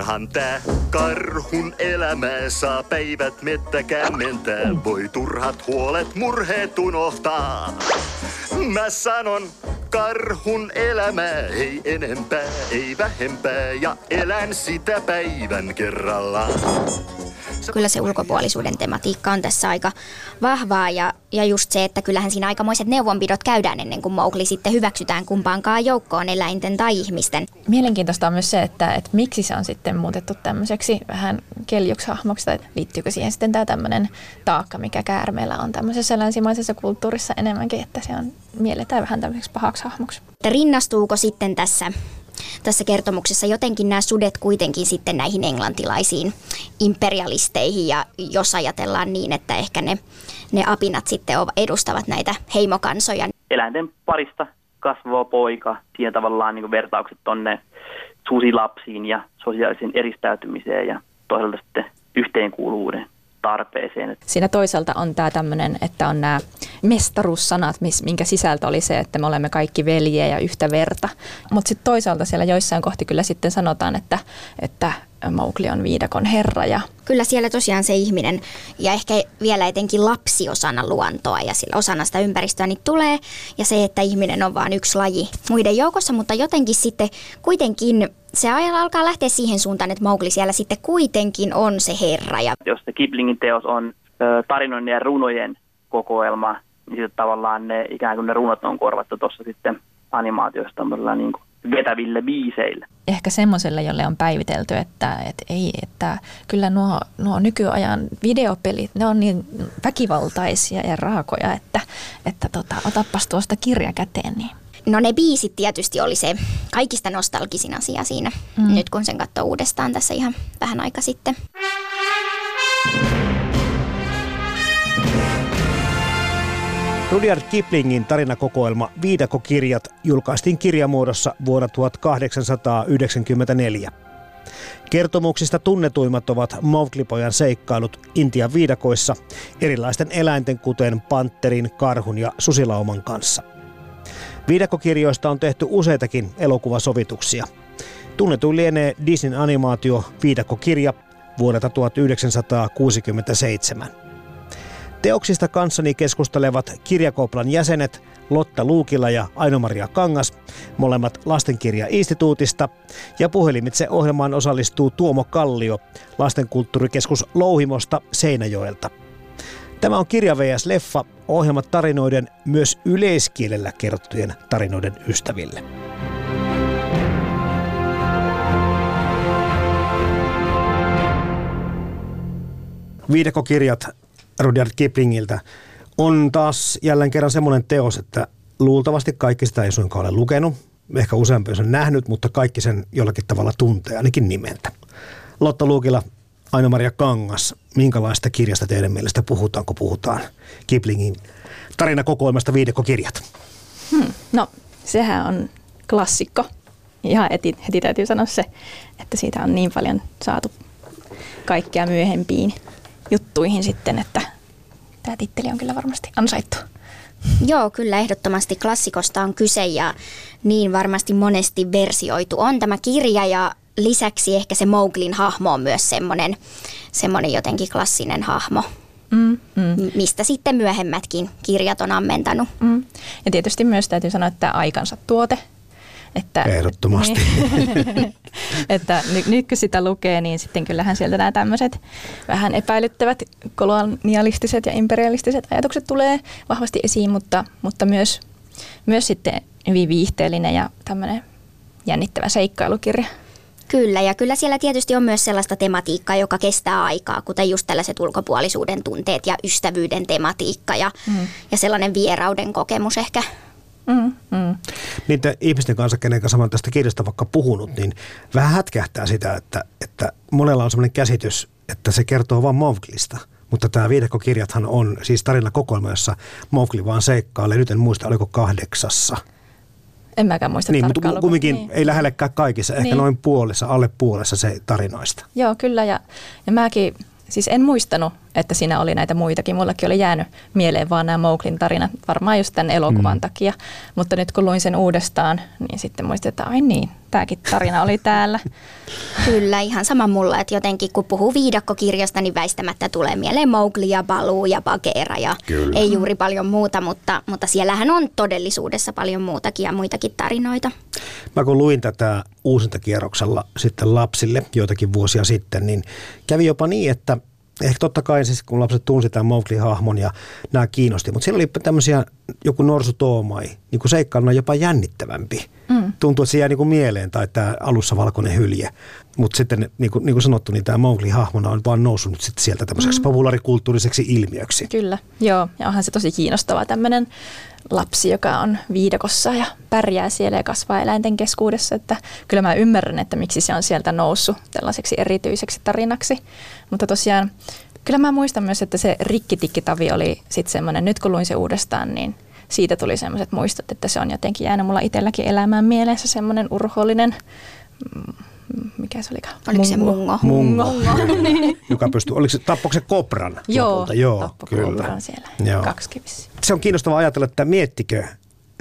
Onhan tää karhun elämä, saa päivät mettä kämmentää. Voi turhat huolet, murheet unohtaa. Mä sanon, karhun elämä, ei enempää, ei vähempää. Ja elän sitä päivän kerrallaan. Kyllä se ulkopuolisuuden tematiikka on tässä aika vahvaa ja, ja just se, että kyllähän siinä aikamoiset neuvonpidot käydään ennen kuin Mowgli sitten hyväksytään kumpaankaan joukkoon eläinten tai ihmisten. Mielenkiintoista on myös se, että, että miksi se on sitten muutettu tämmöiseksi vähän keljuksi hahmoksi, tai liittyykö siihen sitten tämä tämmöinen taakka, mikä käärmeellä on tämmöisessä länsimaisessa kulttuurissa enemmänkin, että se on mielletään vähän tämmöiseksi pahaksi hahmoksi. Rinnastuuko sitten tässä tässä kertomuksessa jotenkin nämä sudet kuitenkin sitten näihin englantilaisiin imperialisteihin ja jos ajatellaan niin, että ehkä ne, ne apinat sitten edustavat näitä heimokansoja. Eläinten parista kasvava poika, siihen tavallaan niin vertaukset tonne susilapsiin ja sosiaalisen eristäytymiseen ja toisaalta sitten yhteenkuuluvuuden tarpeeseen. Siinä toisaalta on tämä tämmöinen, että on nämä mestaruussanat, minkä sisältö oli se, että me olemme kaikki veljiä ja yhtä verta. Mutta sitten toisaalta siellä joissain kohti kyllä sitten sanotaan, että, että Mowgli on viidakon herra. Ja... Kyllä siellä tosiaan se ihminen ja ehkä vielä etenkin lapsi osana luontoa ja sillä osana sitä ympäristöä niin tulee. Ja se, että ihminen on vain yksi laji muiden joukossa, mutta jotenkin sitten kuitenkin se alkaa lähteä siihen suuntaan, että Mowgli siellä sitten kuitenkin on se herra. Ja... Jos se Kiplingin teos on tarinoiden ja runojen kokoelma, niin sitten tavallaan ne, ikään kuin ne runot on korvattu tuossa sitten animaatiosta niin kuin vetäville biiseille. Ehkä semmoiselle, jolle on päivitelty, että, että ei, että kyllä nuo, nuo nykyajan videopelit, ne on niin väkivaltaisia ja raakoja, että, että tota, otapas tuosta kirja käteen, niin No ne biisit tietysti oli se kaikista nostalgisin asia siinä, mm. nyt kun sen katsoo uudestaan tässä ihan vähän aika sitten. Rudyard Kiplingin tarinakokoelma Viidakokirjat julkaistiin kirjamuodossa vuonna 1894. Kertomuksista tunnetuimmat ovat Mowglipojan seikkailut Intian viidakoissa erilaisten eläinten kuten panterin, karhun ja susilauman kanssa. Viidakokirjoista on tehty useitakin elokuvasovituksia. Tunnetuin lienee Disneyn animaatio Viidakokirja vuodelta 1967. Teoksista kanssani keskustelevat kirjakoplan jäsenet Lotta Luukila ja Aino-Maria Kangas, molemmat lastenkirja-instituutista, ja puhelimitse ohjelmaan osallistuu Tuomo Kallio, lastenkulttuurikeskus Louhimosta Seinäjoelta. Tämä on Kirja VS Leffa, ohjelmat tarinoiden myös yleiskielellä kerrottujen tarinoiden ystäville. Viidekokirjat Rudyard Kiplingiltä on taas jälleen kerran semmoinen teos, että luultavasti kaikki sitä ei suinkaan ole lukenut. Ehkä useampi on nähnyt, mutta kaikki sen jollakin tavalla tuntee, ainakin nimeltä. Lotta Luukila, Aino-Maria Kangas, minkälaista kirjasta teidän mielestä puhutaan, kun puhutaan Kiplingin tarinakokoelmasta viidekokirjat? Hmm, no, sehän on klassikko. Ihan heti, heti täytyy sanoa se, että siitä on niin paljon saatu kaikkea myöhempiin juttuihin sitten, että tämä titteli on kyllä varmasti ansaittu. Joo, kyllä ehdottomasti klassikosta on kyse ja niin varmasti monesti versioitu on tämä kirja ja lisäksi ehkä se Mowglin hahmo on myös semmoinen, semmoinen jotenkin klassinen hahmo. Mm, mm. mistä sitten myöhemmätkin kirjat on ammentanut. Mm. Ja tietysti myös täytyy sanoa, että aikansa tuote että, Ehdottomasti. Niin, että nyt, nyt kun sitä lukee, niin sitten kyllähän sieltä nämä tämmöiset vähän epäilyttävät kolonialistiset ja imperialistiset ajatukset tulee vahvasti esiin, mutta, mutta myös, myös sitten hyvin viihteellinen ja tämmöinen jännittävä seikkailukirja. Kyllä, ja kyllä siellä tietysti on myös sellaista tematiikkaa, joka kestää aikaa, kuten just tällaiset ulkopuolisuuden tunteet ja ystävyyden tematiikka ja, mm. ja sellainen vierauden kokemus ehkä Mm, mm. Niiden ihmisten kanssa, kenen kanssa olen tästä kirjasta vaikka puhunut, niin vähän hätkähtää sitä, että, että monella on sellainen käsitys, että se kertoo vain Mowglista. Mutta tämä viidekkokirjathan on siis tarinakokoelma, jossa Mowgli vaan seikkailee. Nyt en muista, oliko kahdeksassa. En mäkään muista Niin, mutta kumminkin lukua. ei lähellekään kaikissa, ehkä Niin. noin puolessa, alle puolessa se tarinoista. Joo, kyllä. Ja, ja mäkin, siis en muistanut, että siinä oli näitä muitakin. Mullekin oli jäänyt mieleen vaan nämä Mowglin tarinat, varmaan just tämän elokuvan mm. takia. Mutta nyt kun luin sen uudestaan, niin sitten muistin, että ai niin, tämäkin tarina oli täällä. Kyllä, ihan sama mulla, että jotenkin kun puhuu viidakkokirjasta, niin väistämättä tulee mieleen Mowgli ja Baloo ja Bagheera ja Kyllä. ei juuri paljon muuta, mutta, mutta siellähän on todellisuudessa paljon muutakin ja muitakin tarinoita. Mä kun luin tätä uusintakierroksella sitten lapsille joitakin vuosia sitten, niin kävi jopa niin, että ehkä totta kai siis kun lapset tunsi tämän Mowgli-hahmon ja nämä kiinnosti, mutta siellä oli tämmöisiä joku Norsu Toomai, niin kuin seikkailuna jopa jännittävämpi. Mm. Tuntuu, että se jää niin kuin mieleen tai tämä alussa valkoinen hylje. Mutta sitten niin kuin, niin kuin sanottu, niin tämä Mowgli-hahmona on vaan noussut nyt sitten sieltä tämmöiseksi mm. populaarikulttuuriseksi ilmiöksi. Kyllä, joo. Ja onhan se tosi kiinnostava tämmöinen lapsi, joka on viidakossa ja pärjää siellä ja kasvaa eläinten keskuudessa. Että kyllä mä ymmärrän, että miksi se on sieltä noussut tällaiseksi erityiseksi tarinaksi. Mutta tosiaan, kyllä mä muistan myös, että se rikkitikkitavi oli sitten semmoinen, nyt kun luin se uudestaan, niin siitä tuli semmoiset muistot, että se on jotenkin jäänyt mulla itselläkin elämään mielessä semmoinen urhoollinen, mm, mikä se olikaan? Oliko se mungo? Mungo, kyllä, joka pystyy, oliko se, tappoiko se kopran Joo, lopulta? Joo, kyllä. kobran siellä Joo. kaksikivissä. Se on kiinnostavaa ajatella, että miettikö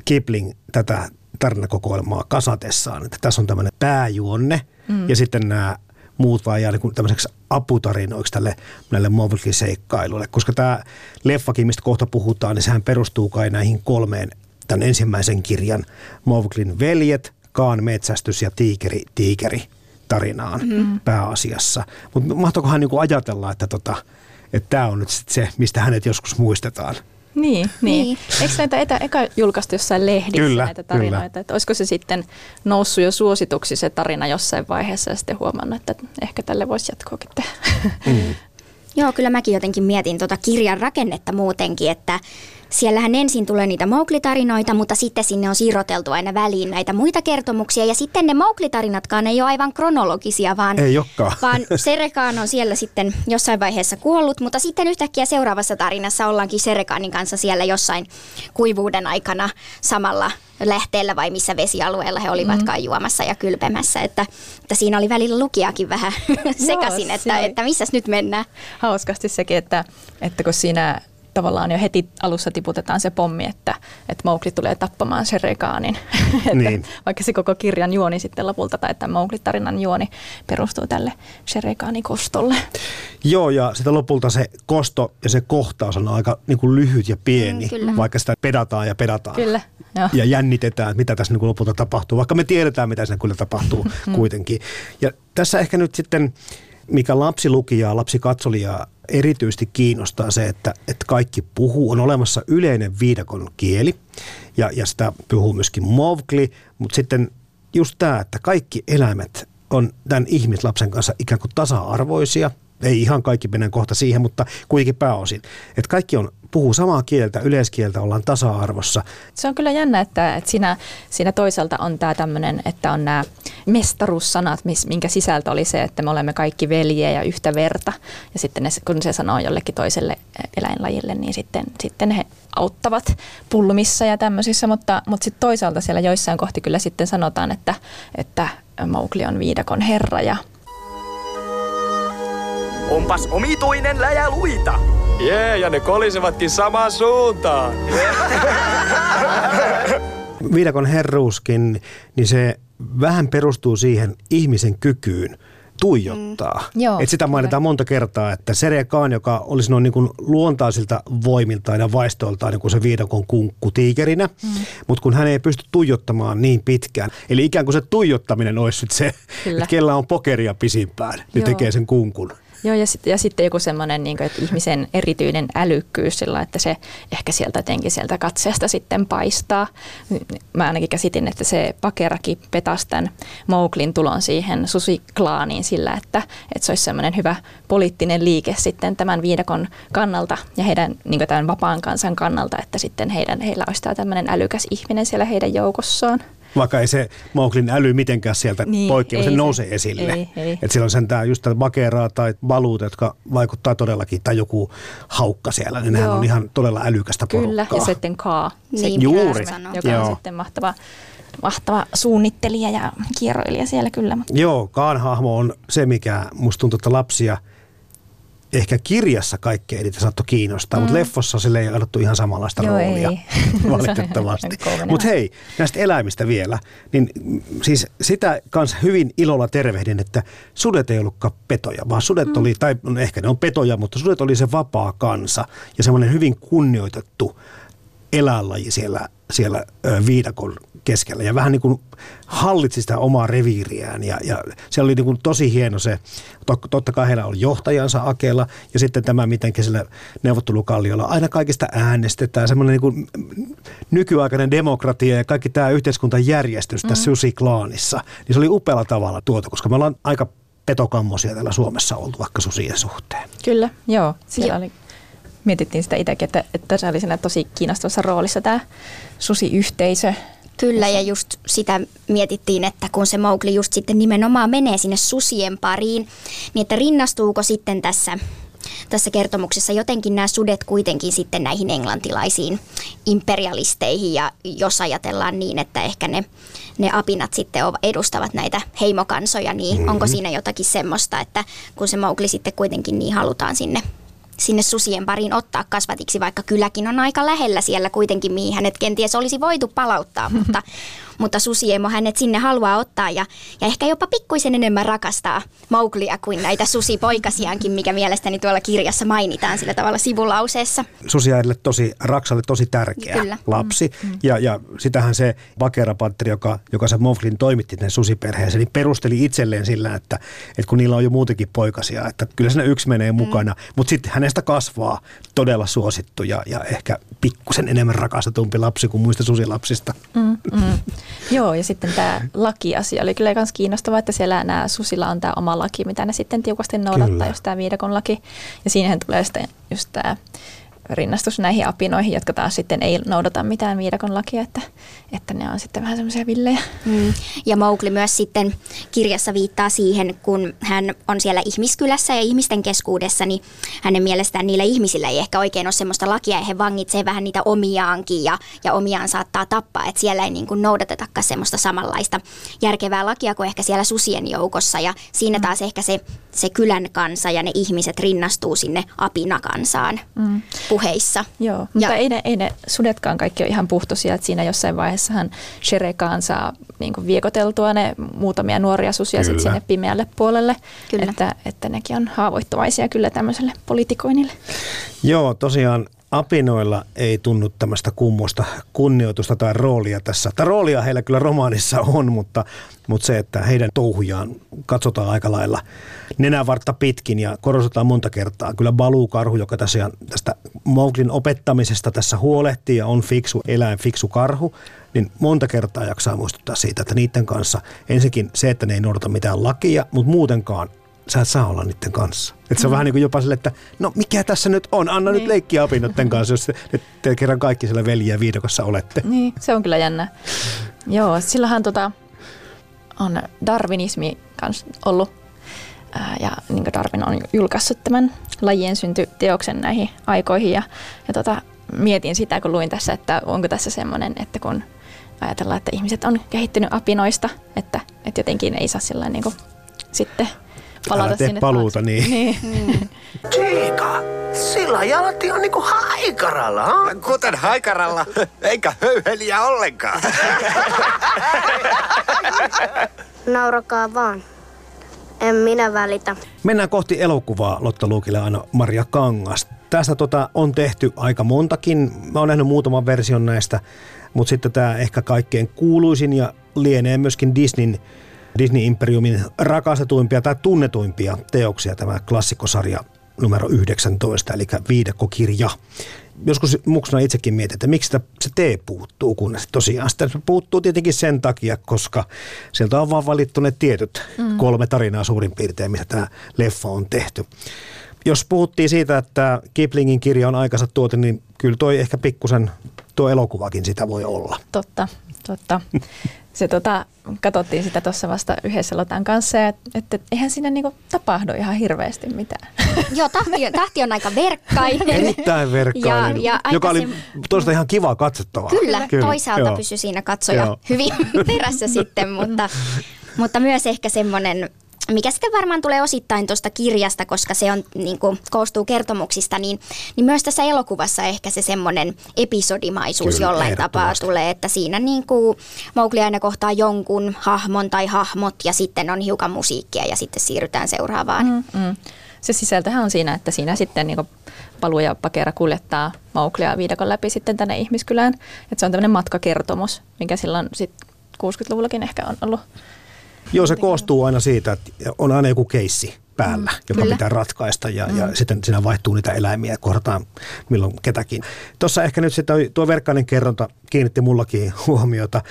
Kipling tätä tarinakokoelmaa kasatessaan, että tässä on tämmöinen pääjuonne mm. ja sitten nämä muut vaan jää niin tämmöiseksi aputarinoiksi tälle näille Mowgli-seikkailuille, koska tämä leffakin, mistä kohta puhutaan, niin sehän perustuu kai näihin kolmeen tämän ensimmäisen kirjan Mowglin veljet, Kaan metsästys ja Tiikeri, Tiikeri tarinaan mm. pääasiassa. Mutta mahtoikohan niin ajatella, että tota, että tämä on nyt sit se, mistä hänet joskus muistetaan. Niin, niin. Niin. Eikö näitä etä, eka julkaistu jossain lehdissä Kyllä, näitä tarinoita? Että olisiko se sitten noussut jo suosituksi se tarina jossain vaiheessa ja sitten huomannut, että ehkä tälle voisi jatkoakin tehdä. Mm. Joo, kyllä mäkin jotenkin mietin tuota kirjan rakennetta muutenkin, että siellähän ensin tulee niitä Mowgli-tarinoita, mutta sitten sinne on siirroteltu aina väliin näitä muita kertomuksia. Ja sitten ne Mowgli-tarinatkaan ei ole aivan kronologisia, vaan, Ei olekaan. vaan Serekaan on siellä sitten jossain vaiheessa kuollut, mutta sitten yhtäkkiä seuraavassa tarinassa ollaankin Serekaanin kanssa siellä jossain kuivuuden aikana samalla lähteellä vai missä vesialueella he olivatkaan mm. juomassa ja kylpemässä. Että, että siinä oli välillä lukijakin vähän sekaisin, se että, oli. että missäs nyt mennään. Hauskasti sekin, että, että kun siinä tavallaan jo heti alussa tiputetaan se pommi, että, että Mowgli tulee tappamaan Sherekaanin. että Niin. Vaikka se koko kirjan juoni sitten lopulta, tai tämän Mowgli-tarinan juoni perustuu tälle Sherekaanin kostolle. Joo, ja sitä lopulta se kosto ja se kohtaus on aika niin kuin lyhyt ja pieni, Mm, kyllä. vaikka sitä pedataan ja pedataan. Kyllä, joo. Ja jännitetään, että mitä tässä niin kuin lopulta tapahtuu, vaikka me tiedetään, mitä siinä kyllä tapahtuu kuitenkin. Ja tässä ehkä nyt sitten, mikä lapsilukijaa, lapsikatsolijaa erityisesti kiinnostaa se, että, että kaikki puhuu, on olemassa yleinen viidakon kieli, ja, ja sitä puhuu myöskin Mowgli, mutta sitten just tämä, että kaikki eläimet on tämän ihmislapsen kanssa ikään kuin tasa-arvoisia. Ei ihan kaikki, mennään kohta siihen, mutta kuitenkin pääosin. Että kaikki on, puhuu samaa kieltä, yleiskieltä, ollaan tasa-arvossa. Se on kyllä jännä, että, että siinä, siinä toisaalta on tämä tämmöinen, että on nämä mestaruussanat, mis, minkä sisältö oli se, että me olemme kaikki veljiä ja yhtä verta. Ja sitten ne, kun se sanoo jollekin toiselle eläinlajille, niin sitten, sitten he auttavat pulmissa ja tämmöisissä. Mutta, mutta sitten toisaalta siellä joissain kohti kyllä sitten sanotaan, että, että Mowgli on viidakon herra ja Onpas omituinen läjä luita. Jee, ja ne kolisevatkin samaan suuntaan. Viidakon herruuskin, niin se vähän perustuu siihen ihmisen kykyyn tuijottaa. Mm. Joo, Et sitä mainitaan monta kertaa, että Sere Khan, joka olisi noin niin kuin luontaisilta voimiltaan ja vaistoiltaan niin kuin se viidakon kunkku tiikerinä, mm. mutta kun hän ei pysty tuijottamaan niin pitkään. Eli ikään kuin se tuijottaminen olisi sit se, Kyllä. että kellä on pokeria pisimpään, niin Joo. tekee sen kunkun. Joo, ja, sit, ja sitten joku semmoinen niin ihmisen erityinen älykkyys sillä, että se ehkä sieltä jotenkin sieltä katseesta sitten paistaa. Mä ainakin käsitin, että se pakerakin petasi tämän Mowglin tulon siihen susiklaaniin sillä, että, että se olisi semmoinen hyvä poliittinen liike sitten tämän viidakon kannalta ja heidän niin tämän vapaan kansan kannalta, että sitten heidän, heillä olisi tämmöinen älykäs ihminen siellä heidän joukossaan. Vaikka ei se Mowglin äly mitenkään sieltä Niin, poikkea, se ei se- nousee esille. ei, ei. Että siellä on sentään just tätä bakeraa tai baluuta, jotka vaikuttaa todellakin, tai joku haukka siellä, niin nehän on ihan todella älykästä porukkaa. Kyllä, ja sitten Kaa, se Niin, Juuri. sanoa. joka Joo. on sitten mahtava, mahtava suunnittelija ja kierroilija siellä kyllä. Joo, Kaan hahmo on se, mikä musta tuntuu, että lapsia ehkä kirjassa kaikkein eniten saattoi kiinnostaa, mm. mutta leffossa sille ei annettu ihan samanlaista Joo, roolia, ei. valitettavasti. Mutta hei, näistä eläimistä vielä, niin mm, siis sitä kanssa hyvin ilolla tervehdin, että sudet ei ollutkaan petoja, vaan sudet mm. oli, tai no ehkä ne on petoja, mutta sudet oli se vapaa kansa ja semmoinen hyvin kunnioitettu eläinlaji siellä, siellä viidakon keskellä ja vähän niin kuin hallitsi sitä omaa reviiriään ja, ja se oli niin kuin tosi hieno se, tot- totta kai heillä oli johtajansa Akella ja sitten tämä, miten siellä neuvottelukalliolla aina kaikista äänestetään, semmoinen niin kuin nykyaikainen demokratia ja kaikki tämä yhteiskuntajärjestys tässä Susi-klaanissa, niin se oli upealla tavalla tuotu, koska me ollaan aika petokammosia täällä Suomessa oltu vaikka susien suhteen. Kyllä, joo. Siellä Joo. oli, mietittiin sitä itsekin, että, että se oli siinä tosi kiinnostavassa roolissa tämä susiyhteisö. Kyllä, ja just sitä mietittiin, että kun se Mowgli just sitten nimenomaan menee sinne susien pariin, niin että rinnastuuko sitten tässä, tässä kertomuksessa jotenkin nämä sudet kuitenkin sitten näihin englantilaisiin imperialisteihin, ja jos ajatellaan niin, että ehkä ne, ne apinat sitten edustavat näitä heimokansoja, niin mm-hmm. onko siinä jotakin semmoista, että kun se Mowgli sitten kuitenkin niin halutaan sinne sinne susien pariin ottaa kasvatiksi, vaikka kyläkin on aika lähellä siellä kuitenkin, mihin hänet kenties olisi voitu palauttaa, mutta, mutta susiemo hänet sinne haluaa ottaa ja, ja ehkä jopa pikkuisen enemmän rakastaa Mowglia kuin näitä susipoikasiaankin, mikä mielestäni tuolla kirjassa mainitaan sillä tavalla sivulauseessa. Susiäidille tosi, Raksalle tosi tärkeä Kyllä. lapsi. Ja, ja sitähän se Bakerapatteri, joka, joka se Mowglin toimitti tänne susiperheeseen, niin perusteli itselleen sillä, että, että kun niillä on jo muutenkin poikasia, että kyllä siinä yksi menee mukana. Mutta sitten hänestä kasvaa todella suosittu ja, ja ehkä pikkusen enemmän rakastetumpi lapsi kuin muista susilapsista. Mm, mm. Joo, ja sitten tämä lakiasia oli kyllä myös kiinnostavaa, että siellä nämä susilla on tämä oma laki, mitä ne sitten tiukasti noudattaa, Kyllä. just tämä viidakon laki. Ja siinähän tulee sitten just tämä rinnastus näihin apinoihin, jotka taas sitten ei noudata mitään viidakon lakia, että, että ne on sitten vähän semmoisia villejä. Mm. Ja Mowgli myös sitten kirjassa viittaa siihen, kun hän on siellä ihmiskylässä ja ihmisten keskuudessa, niin hänen mielestään niillä ihmisillä ei ehkä oikein ole semmoista lakia ja he vangitsee vähän niitä omiaankin ja, ja omiaan saattaa tappaa, että siellä ei niin kuin noudatetakaan semmoista samanlaista järkevää lakia kuin ehkä siellä susien joukossa ja siinä taas ehkä se, se kylän kansa ja ne ihmiset rinnastuu sinne apinakansaan mm. Puheissa. Joo, mutta ei ne, ei ne sudetkaan kaikki ole ihan puhtoisia, että siinä jossain vaiheessahan Sherekaan saa niin kuin viekoteltua ne muutamia nuoria susia sit sinne pimeälle puolelle, Kyllä. Että, että nekin on haavoittuvaisia kyllä tämmöiselle politikoinnille. Joo, tosiaan apinoilla ei tunnu tämmöistä kummosta kunnioitusta tai roolia tässä. Tai roolia heillä kyllä romaanissa on, mutta, mutta se, että heidän touhujaan katsotaan aika lailla nenävartta pitkin ja korostetaan monta kertaa. Kyllä Baloo karhu, joka tosiaan tästä Mowglin opettamisesta tässä huolehtii ja on fiksu eläin, fiksu karhu, niin monta kertaa jaksaa muistuttaa siitä, että niiden kanssa ensinnäkin se, että ne ei noudata mitään lakia, mutta muutenkaan sä et saa olla niiden kanssa. Että se on vähän niin kuin jopa sille, että no mikä tässä nyt on, anna niin. nyt leikkiä apinoiden kanssa, jos te, te kerran kaikki siellä veljiä viidokossa olette. Niin, se on kyllä jännä. Joo, silloinhan tota, on darwinismi kanssa ollut. Ja niin Darwin on julkaissut tämän lajien syntyteoksen näihin aikoihin. Ja, ja tota, mietin sitä, kun luin tässä, että onko tässä semmoinen, että kun ajatellaan, että ihmiset on kehittynyt apinoista, että, että jotenkin ei saa sillä niin kuin, sitten palata Älä tee sinne paluuta, taakse. niin. niin. Siika, sillä jalatti on niinku haikaralla, ha? Kuten haikaralla, eikä höyheliä ollenkaan. Naurakaa vaan. En minä välitä. Mennään kohti elokuvaa Lotta Luukille aina Maria Kangas. Tästä tota on tehty aika montakin. Mä oon nähnyt muutaman version näistä, mutta sitten tämä ehkä kaikkein kuuluisin ja lienee myöskin Disneyn Disney-imperiumin rakastetuimpia tai tunnetuimpia teoksia, tämä klassikkosarja numero 19, eli viidekokirja. Joskus muksena itsekin mietin, että miksi se tee puuttuu, kun se tosiaan sitä puuttuu tietenkin sen takia, koska sieltä on vaan valittu ne tietyt mm. kolme tarinaa suurin piirtein, mitä tämä leffa on tehty. Jos puhuttiin siitä, että Kiplingin kirja on aikansa tuote, niin kyllä toi ehkä pikkusen tuo elokuvakin sitä voi olla. Totta, totta. se tota, katsottiin sitä tuossa vasta yhdessä Lotan kanssa, ja että et, eihän siinä niinku tapahdu ihan hirveästi mitään. Joo, tahti, tahti on aika verkkainen. Erittäin verkkainen, Ja- ja joka oli toisaalta ihan kivaa katsottavaa. Kyllä, Kyllä toisaalta joo. pysyi siinä katsoja Joo. hyvin perässä sitten, mutta, mutta myös ehkä semmoinen, mikä sitten varmaan tulee osittain tuosta kirjasta, koska se on, niin kuin, koostuu kertomuksista, niin, niin myös tässä elokuvassa ehkä se semmoinen episodimaisuus Kyllä, jollain tapaa tulee, että siinä niin kuin Mowgli aina kohtaa jonkun hahmon tai hahmot ja sitten on hiukan musiikkia ja sitten siirrytään seuraavaan. Mm. Mm. Se sisältöhän on siinä, että siinä sitten niin Palu ja Pakera kuljettaa Mowglia viidakon läpi sitten tänne ihmiskylään. Että se on tämmöinen matkakertomus, mikä silloin sit 60-luvullakin ehkä on ollut. Joo, se koostuu aina siitä, että on aina joku keissi päällä, mm, joka kyllä. pitää ratkaista ja, mm. ja sitten siinä vaihtuu niitä eläimiä kohdataan milloin ketäkin. Tuossa ehkä nyt sitten tuo verkkainen kerronta kiinnitti mullakin huomiota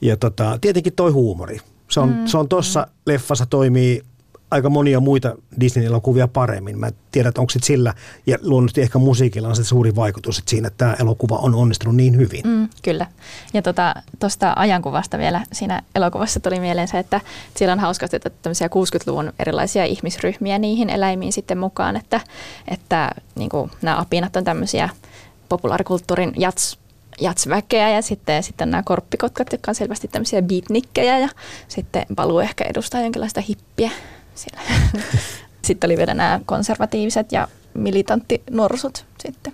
ja tota, tietenkin toi huumori. Se on, mm, se on tuossa mm. leffassa toimii aika monia muita Disney-elokuvia paremmin. Mä en tiedä, että onko sit sillä ja luonnollisesti ehkä musiikilla on se suuri vaikutus että siinä, että tämä elokuva on onnistunut niin hyvin. Mm, kyllä. Ja tuosta tota, ajankuvasta vielä siinä elokuvassa tuli mieleen se, että siellä on hauskasti otettu tämmöisiä 60-luvun erilaisia ihmisryhmiä niihin eläimiin sitten mukaan, että, että niin nämä apinat on tämmöisiä populaarikulttuurin jats, jatsväkeä ja sitten, sitten nämä korppikotkat, jotka on selvästi tämmöisiä beatnikkejä ja sitten Balu ehkä edustaa jonkinlaista hippiä siellä. sitten oli vielä nämä konservatiiviset ja militanttinuorsut sitten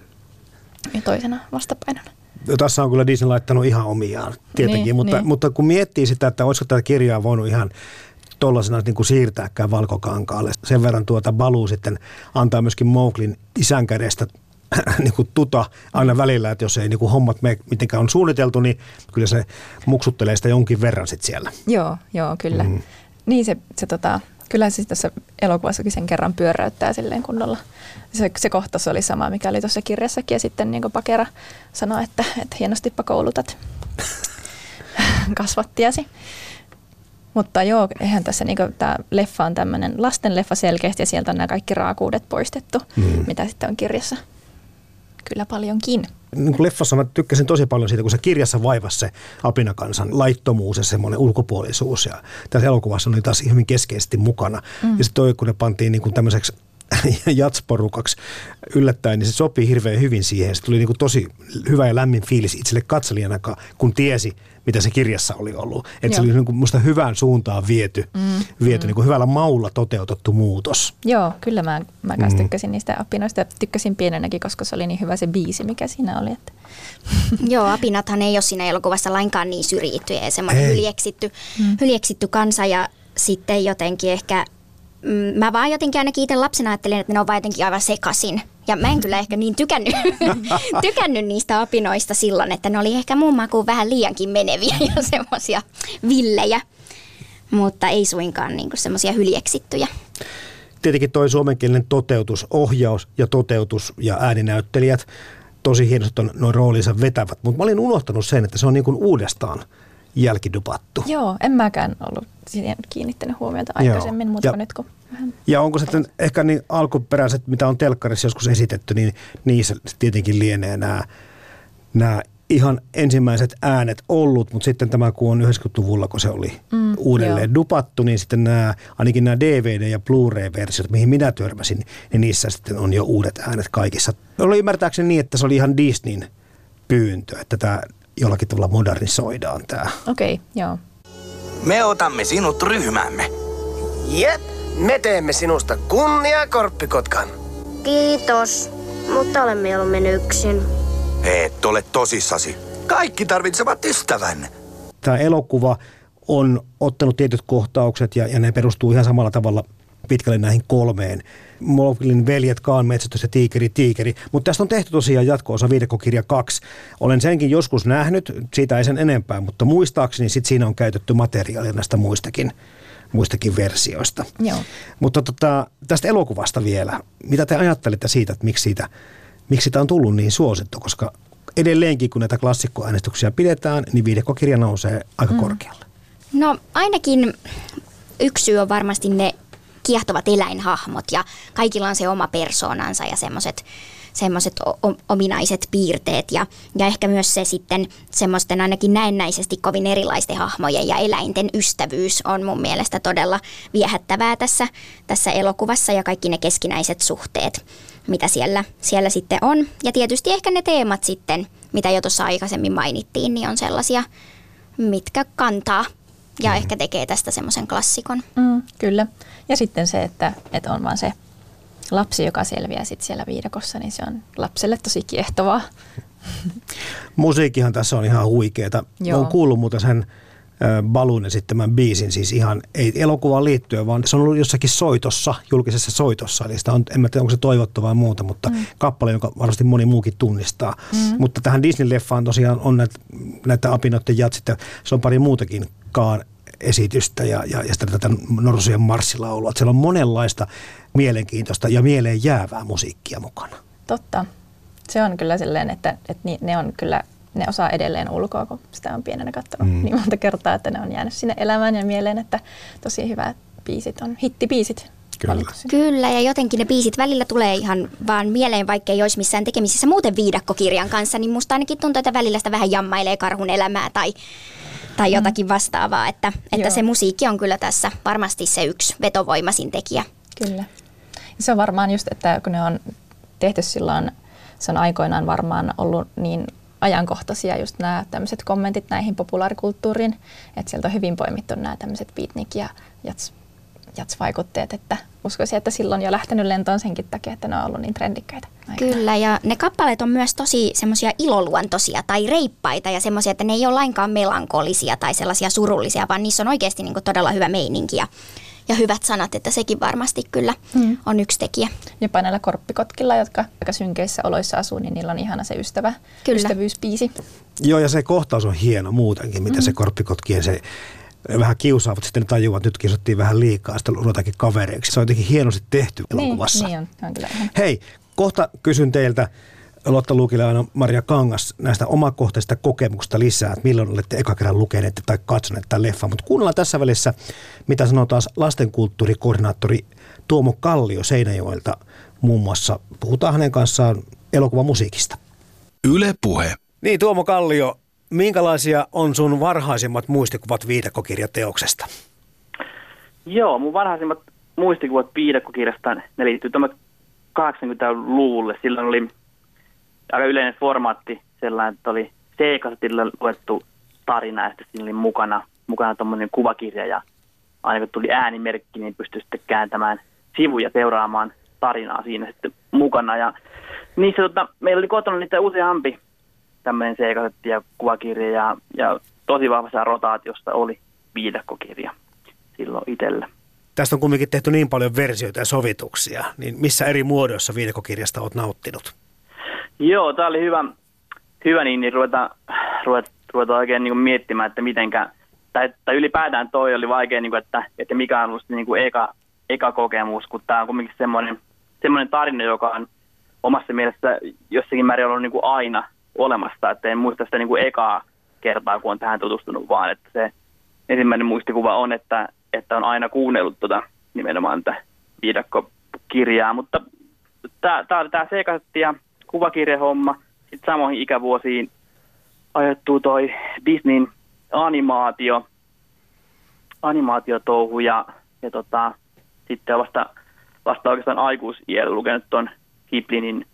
ja toisena vastapainona. Ja tässä on kyllä Disney laittanut ihan omiaan tietenkin, Niin, mutta, niin. mutta kun miettii sitä, että olisiko tätä kirjaa voinut ihan tuollaisena niin kuin siirtääkään valkokankaalle. Sen verran tuota Balu sitten antaa myöskin Mowglin isän kädestä niin kuin tuta aina välillä, että jos ei niin kuin hommat mene mitenkään on suunniteltu, niin kyllä se muksuttelee sitä jonkin verran sitten siellä. Joo, joo, kyllä. Mm. Niin se, se tota, kyllä se tässä elokuvassakin sen kerran pyöräyttää silleen kunnolla. Se, se kohtaus oli sama, mikä oli tuossa kirjassakin ja sitten niin Pakera sanoi, että, että hienostippa koulutat kasvattiasi. Mutta joo, eihän tässä niin tämä leffa on tämmöinen lastenleffa selkeästi ja sieltä on nämä kaikki raakuudet poistettu, mm. mitä sitten on kirjassa. Kyllä paljonkin. Niin kuin leffassa mä tykkäsin tosi paljon siitä, kun se kirjassa vaivasi se apinakansan laittomuus ja semmoinen ulkopuolisuus. Ja tässä elokuvassa oli taas hyvin keskeisesti mukana. Mm. Ja sitten toi, kun ne pantiin niin kuin tämmöiseksi jatsporukaksi yllättäen, niin se sopii hirveän hyvin siihen. Se tuli niin kuin tosi hyvä ja lämmin fiilis itselle katselijana, kun tiesi, mitä se kirjassa oli ollut. Että se oli niin kuin musta hyvään suuntaan viety, mm. viety mm. Niin kuin hyvällä maulla toteutettu muutos. Joo, kyllä mä, mä Mm. tykkäsin niistä apinoista tykkäsin pienenäkin, koska se oli niin hyvä se biisi, mikä siinä oli. Että. Joo, apinathan ei ole siinä elokuvassa lainkaan niin syrjitty ja semmoinen hyljeksitty, mm. hyljeksitty kansa ja sitten jotenkin ehkä, mä vaan jotenkin ainakin itse lapsena ajattelin, että ne on vaan jotenkin aivan sekasin. Ja mä en kyllä ehkä niin tykännyt, tykännyt niistä apinoista silloin, että ne oli ehkä mun makuun vähän liiankin meneviä ja semmoisia villejä, mutta ei suinkaan niin semmoisia hyljeksittyjä. tietenkin toi suomenkielinen toteutus, ohjaus ja toteutus ja ääninäyttelijät tosi hienosti on noin roolinsa vetävät. Mutta mä olin unohtanut sen, että se on niin kuin uudestaan jälkidupattu. Joo, en mäkään ollut siihen kiinnittänyt huomiota aikaisemmin, Joo. mutta Ja- nyt kun vähän Ja onko sitten ehkä niin alkuperäiset, mitä on telkkarissa joskus esitetty, niin niissä tietenkin lienee nämä, nämä ihan ensimmäiset äänet ollut, mutta sitten tämä kun on 90-luvulla, kun se oli mm, uudelleen joo. dupattu, niin sitten nämä, ainakin nämä DVD- ja Blu-ray-versiot, mihin minä törmäsin, niin niissä sitten on jo uudet äänet kaikissa. Oli ymmärtääkseni niin, että se oli ihan Disneyn pyyntö, että tämä jollakin tavalla modernisoidaan tämä. Okei, okay, joo. Me otamme sinut ryhmämme. Jep, me teemme sinusta kunnia korppikotkan. Kiitos, mutta olen mieluummin yksin. Et ole tosissasi. Kaikki tarvitsevat ystävän. tämä elokuva on ottanut tietyt kohtaukset ja, ja ne perustuu ihan samalla tavalla pitkälle näihin kolmeen. Mowglin veljet, Kaan metsästys ja Tiikeri, Tiikeri. Mutta tästä on tehty tosiaan jatko-osa viidekokirja 2. Olen senkin joskus nähnyt, siitä ei sen enempää, mutta muistaakseni sit siinä on käytetty materiaalia näistä muistakin, muistakin versioista. Joo. Mutta tota, tästä elokuvasta vielä. Mitä te ajattelitte siitä, että miksi siitä, miksi siitä on tullut niin suosittu? Koska edelleenkin, kun näitä klassikkoäänestyksiä pidetään, niin viidekokirja nousee aika mm. korkealle. No ainakin yksi syy on varmasti ne kiehtovat eläinhahmot ja kaikilla on se oma persoonansa ja semmoiset semmoiset ominaiset piirteet ja, ja ehkä myös se sitten semmoisten ainakin näennäisesti kovin erilaisten hahmojen ja eläinten ystävyys on mun mielestä todella viehättävää tässä, tässä elokuvassa ja kaikki ne keskinäiset suhteet, mitä siellä, siellä sitten on. Ja tietysti ehkä ne teemat sitten, mitä jo tuossa aikaisemmin mainittiin, niin on sellaisia, mitkä kantaa ja mm. ehkä tekee tästä semmoisen klassikon. Mm, kyllä. Ja sitten se, että, että on vaan se lapsi, joka selviää sit siellä viidakossa, niin se on lapselle tosi kiehtovaa. Musiikkihan tässä on ihan huikeeta. Joo. Olen kuullut muuten sen Balun esittämän biisin, siis ihan ei elokuvaan liittyen, vaan se on ollut jossakin soitossa, julkisessa soitossa. Eli sitä on, en tiedä, onko se toivottu vai muuta, mutta mm. kappale, jonka varmasti moni muukin tunnistaa. Mm. Mutta tähän Disney-leffaan tosiaan on näitä, näitä apinoiden jatsit, se on pari muutakin kaan esitystä ja, ja, ja sitten tätä Norsujen marssilaulua. Että siellä on monenlaista mielenkiintoista ja mieleen jäävää musiikkia mukana. Totta. Se on kyllä silleen, että, että ne on kyllä ne osaa edelleen ulkoa, kun sitä on pienenä katsonut mm. niin monta kertaa, että ne on jäänyt sinne elämään ja mieleen, että tosi hyvät biisit on, hittibiisit. Kyllä. Kyllä, ja jotenkin ne biisit välillä tulee ihan vaan mieleen, vaikka ei olisi missään tekemisissä muuten viidakkokirjan kanssa, niin musta ainakin tuntuu, että välillä sitä vähän jammailee karhun elämää tai, tai mm. jotakin vastaavaa, että, että se musiikki on kyllä tässä varmasti se yksi vetovoimaisin tekijä. Kyllä. Se on varmaan just, että kun ne on tehty silloin, se on aikoinaan varmaan ollut niin ajankohtaisia just nämä tämmöiset kommentit näihin populaarikulttuuriin, että sieltä on hyvin poimittu nämä tämmöiset beatnik ja jats, jats-vaikutteet, että uskoisin, että silloin jo lähtenyt lentoon senkin takia, että ne on ollut niin trendikkäitä. Aikana. Kyllä, ja ne kappaleet on myös tosi semmoisia iloluontoisia tai reippaita ja semmoisia, että ne ei ole lainkaan melankolisia tai sellaisia surullisia, vaan niissä on oikeasti niin todella hyvä meininki. Ja ja hyvät sanat, että sekin varmasti kyllä mm. on yksi tekijä. Jopa näillä korppikotkilla, jotka aika synkeissä oloissa asuu, niin niillä on ihana se ystävä, kyllä. ystävyyspiisi. Joo, ja se kohtaus on hieno muutenkin, mitä mm. se korppikotkien se vähän kiusaavat, sitten ne tajuavat, että nyt kiusattiin vähän liikaa, sitten ruvetaankin kavereiksi. Se on jotenkin hienosti tehty niin, elokuvassa. Niin on, on kyllä. Hei, kohta kysyn teiltä, Lotta Luukilainen Maria Kangas näistä omakohtaisista kokemuksista lisää, että milloin olette eka kerran lukeneet tai katsoneet tämän leffan. Mutta kuunnellaan tässä välissä, mitä sanoo taas lastenkulttuurikoordinaattori Tuomo Kallio Seinäjoelta muun muassa. Puhutaan hänen kanssaan elokuvamusiikista. Yle Puhe. Niin Tuomo Kallio, minkälaisia on sun varhaisimmat muistikuvat viidakokirjateoksesta? Joo, mun varhaisimmat muistikuvat viidakokirjasta, ne liittyy 80-luvulle. Silloin oli aika yleinen formaatti sellainen, että oli C-kasetilla luettu tarina sitten siinä oli mukana, mukana tuommoinen kuvakirja ja aina kun tuli äänimerkki, niin pystyi sitten kääntämään sivuja seuraamaan tarinaa siinä sitten mukana. Ja niissä tota, meillä oli kotona niitä useampi tämmöinen C-kasetti ja kuvakirja ja, ja tosi vahvassa rotaatiosta oli viidakkokirja silloin itsellä. Tästä on kuitenkin tehty niin paljon versioita ja sovituksia, niin missä eri muodoissa viidakokirjasta olet nauttinut? Joo, tämä oli hyvä, hyvä niin, niin ruveta, ruveta, ruveta oikein niin miettimään, että mitenkä, tai, tai ylipäätään toi oli vaikea, niin kuin, että, että mikä on ollut niin kuin eka, eka kokemus, kun tämä on kuitenkin semmoinen, semmoinen tarina, joka on omassa mielessä jossakin määrin ollut niin kuin aina olemassa, että en muista sitä niin kuin ekaa kertaa, kun on tähän tutustunut, vaan että se ensimmäinen muistikuva on, että, että on aina kuunnellut tuota, nimenomaan tätä viidakkokirjaa, mutta tämä oli tämä C-kasetti ja kuvakirjahomma. Sitten samoihin ikävuosiin ajettuu toi Disneyn animaatio, animaatiotouhu ja, ja tota, sitten vasta, vasta oikeastaan aikuisiellä lukenut tuon Kiplinin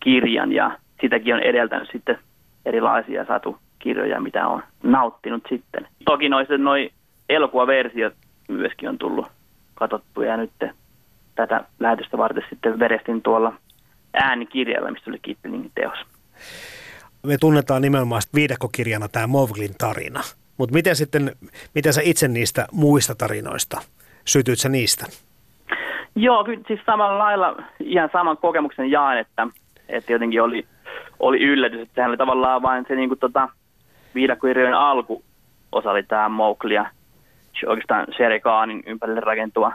kirjan. Ja sitäkin on edeltänyt sitten erilaisia satukirjoja, mitä on nauttinut sitten. Toki noissa noi elokuvaversiot myöskin on tullut katsottua ja nyt tätä lähetystä varten sitten verestin tuolla äänikirjalla, mistä oli Kiplingin teos. Me tunnetaan nimenomaan viidekkokirjana tämä Mowglin tarina. Mutta miten sitten, miten sä itse niistä muista tarinoista, sytyt sä niistä? Joo, kyllä siis samalla lailla ihan saman kokemuksen jaan, että, että jotenkin oli, oli yllätys, että sehän oli tavallaan vain se niin kuin, tota, viidakkokirjojen alku osa oli tämä Mowgli ja oikeastaan Shere Khanin ympärille rakentua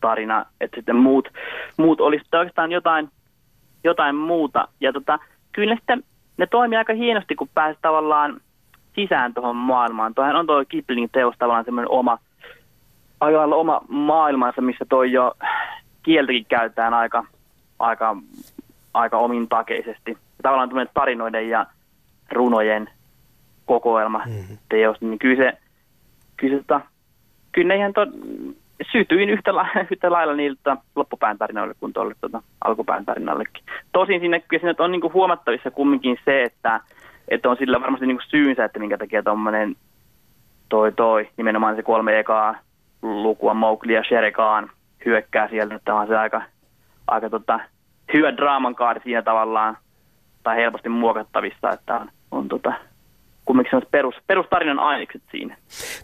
tarina, että sitten muut, muut olisi oikeastaan jotain jotain muuta. Ja tota, kyllä ne, sitten, ne toimii aika hienosti, kun pääsee tavallaan sisään tuohon maailmaan. Tuohan on tuo Kiplingin teos tavallaan semmoinen oma, aika oma maailmansa, missä toi jo kieltäkin käytetään aika, aika, aika omintakeisesti. Tavallaan tämmöinen tarinoiden ja runojen kokoelma mm-hmm. teos, niin kyllä se, kyllä se tota, kyllä ne ihan to, sytyin yhtä, la, yhtä lailla niiltä loppupään tarinoille kuin tuolle tuota, alkupään tarinallekin. Tosin sinne, kyllä sinne on niin kuin huomattavissa kumminkin se, että, että on sillä varmasti niin kuin syynsä, että minkä takia tuommoinen toi toi, nimenomaan se kolme ekaa lukua Mowgli ja Sherekaan hyökkää sieltä, että on se aika, aika tota, hyvä draaman kaari siinä tavallaan, tai helposti muokattavissa, että on, on tota, kumminkin perus, perustarinan ainekset siinä.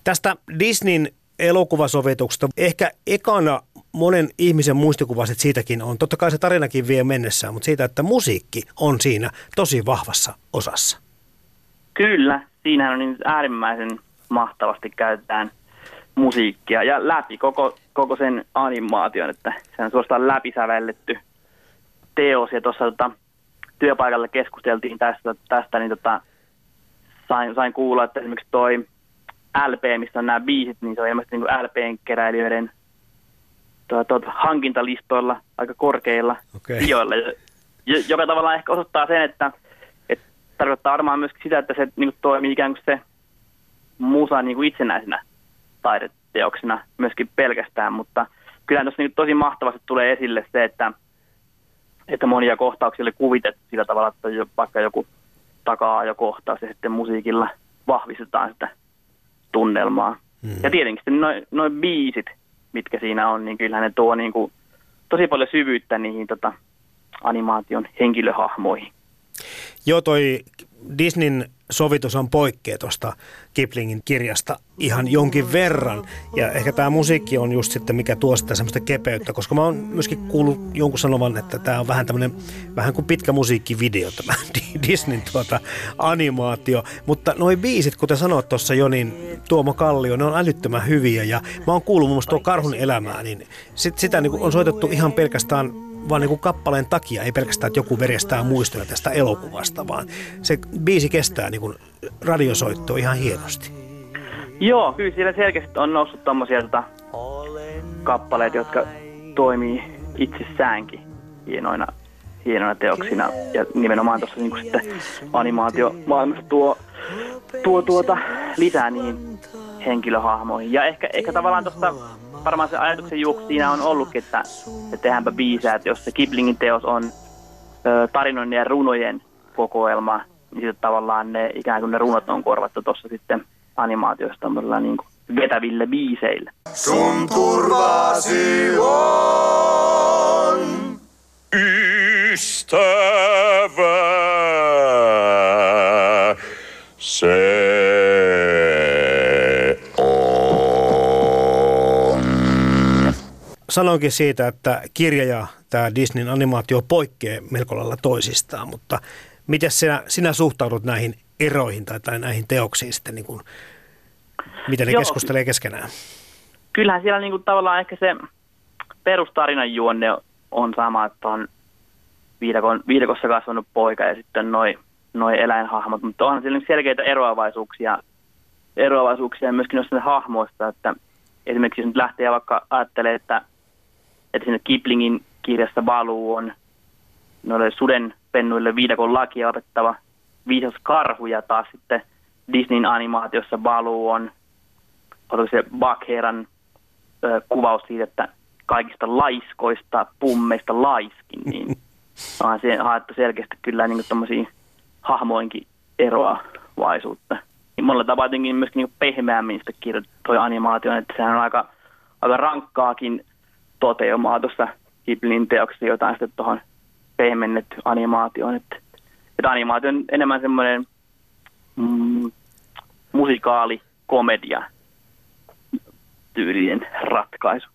Tästä Disneyn elokuvasovituksesta ehkä ekana monen ihmisen muistikuvaset siitäkin on. Totta kai se tarinakin vie mennessään, mutta siitä, että musiikki on siinä tosi vahvassa osassa. Kyllä, siinähän on niin äärimmäisen mahtavasti käytetään musiikkia ja läpi koko, koko sen animaation, että se on suorastaan läpisävelletty teos ja tuossa tota, työpaikalla keskusteltiin tästä, tästä niin tota, sain, sain kuulla, että esimerkiksi toi LP, missä on nämä biisit, niin se on ilmeisesti niin LPn keräilijöiden tuota, tuota, hankintalistoilla aika korkeilla okay. sijoilla, joka tavallaan ehkä osoittaa sen, että, että tarkoittaa varmaan myös sitä, että se niin kuin toimii ikään kuin se musa niin kuin itsenäisenä taideteoksena myöskin pelkästään, mutta kyllä tuossa niin tosi mahtavasti tulee esille se, että, että monia kohtauksia oli kuvitettu sillä tavalla, että vaikka joku takaa jo kohtaus ja sitten musiikilla vahvistetaan sitä tunnelmaa. Mm. Ja tietenkin noin noi biisit, mitkä siinä on, niin kyllähän ne tuo niin kuin tosi paljon syvyyttä niihin tota, animaation henkilöhahmoihin. Joo, toi Disneyn sovitushan poikkeaa tuosta Kiplingin kirjasta ihan jonkin verran. Ja ehkä tämä musiikki on just sitten, mikä tuo sitä semmoista kepeyttä, koska mä oon myöskin kuullut jonkun sanovan, että tämä on vähän tämmöinen, vähän kuin pitkä musiikkivideo tämä Disneyn tuota animaatio. Mutta noi biisit, kuten sanoit tuossa jo, niin Tuomo Kallio, ne on älyttömän hyviä. Ja mä oon kuullut muun muassa tuo Karhun elämää, niin sit, sitä niin on soitettu ihan pelkästään vaan niin kuin kappaleen takia, ei pelkästään, että joku verjestää muistoja tästä elokuvasta, vaan se biisi kestää niin radiosoittoa ihan hienosti. Joo, kyllä siellä selkeästi on noussut tommosia tota, kappaleita, jotka toimii itsessäänkin hienoina, hienoina teoksina. Ja nimenomaan tuossa niin sitten animaatio maailmassa tuo, tuo tuota, lisää niihin henkilöhahmoihin. Ja ehkä, ehkä tavallaan tuosta varmaan se ajatuksen juoksu siinä on ollutkin, että, että tehdäänpä biisää, että jos se Kiplingin teos on tarinoiden ja runojen kokoelma, niin sitten tavallaan ne ikään kuin ne runot on korvattu tuossa sitten animaatiosta niin kuin vetäville biiseille. Sun turvasi on ystävä. Se sanoinkin siitä, että kirja ja tämä Disneyn animaatio poikkeaa melko lailla toisistaan, mutta miten sinä, sinä suhtaudut näihin eroihin tai, tai näihin teoksiin sitten, niin kuin, miten ne Joo. keskustelee keskenään? Kyllähän siellä niin kuin, tavallaan ehkä se perustarinan juonne on sama, että on viidakon, viidakossa kasvanut poika ja sitten noin noi eläinhahmot, mutta onhan siellä selkeitä eroavaisuuksia, eroavaisuuksia myöskin noista hahmoista, että esimerkiksi jos nyt lähtee vaikka ajattelee, että että sinne Kiplingin kirjassa Baluu on noille suden pennuille viidakon lakia opettava viisas karhu ja taas sitten Disneyn animaatiossa Baluu on, on se Bakheran ö, kuvaus siitä, että kaikista laiskoista pummeista laiskin, niin onhan se haettu selkeästi kyllä niin tuommoisia hahmoinkin eroavaisuutta. Niin monella tapaa jotenkin myöskin niin pehmeämmin sitä kirjoittu animaatio, että sehän on aika, aika rankkaakin toteumaa tuossa Ghiblin teoksessa jotain sitten tuohon pehmennetty animaatioon. Että, että animaatio on enemmän semmoinen mm, musikaali, komedia tyylinen ratkaisu.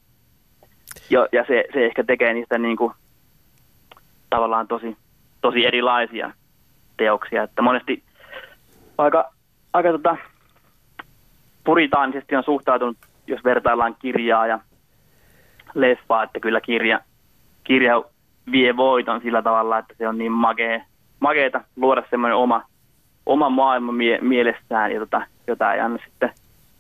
Ja, ja se, se ehkä tekee niistä niin kuin, tavallaan tosi, tosi erilaisia teoksia. Että monesti aika, aika tota, puritaanisesti on suhtautunut, jos vertaillaan kirjaa ja leffa, että kyllä kirja, kirja vie voiton sillä tavalla, että se on niin makea, makeeta luoda semmoinen oma, oma maailma mie, mielessään, ja tota, jota ei anna sitten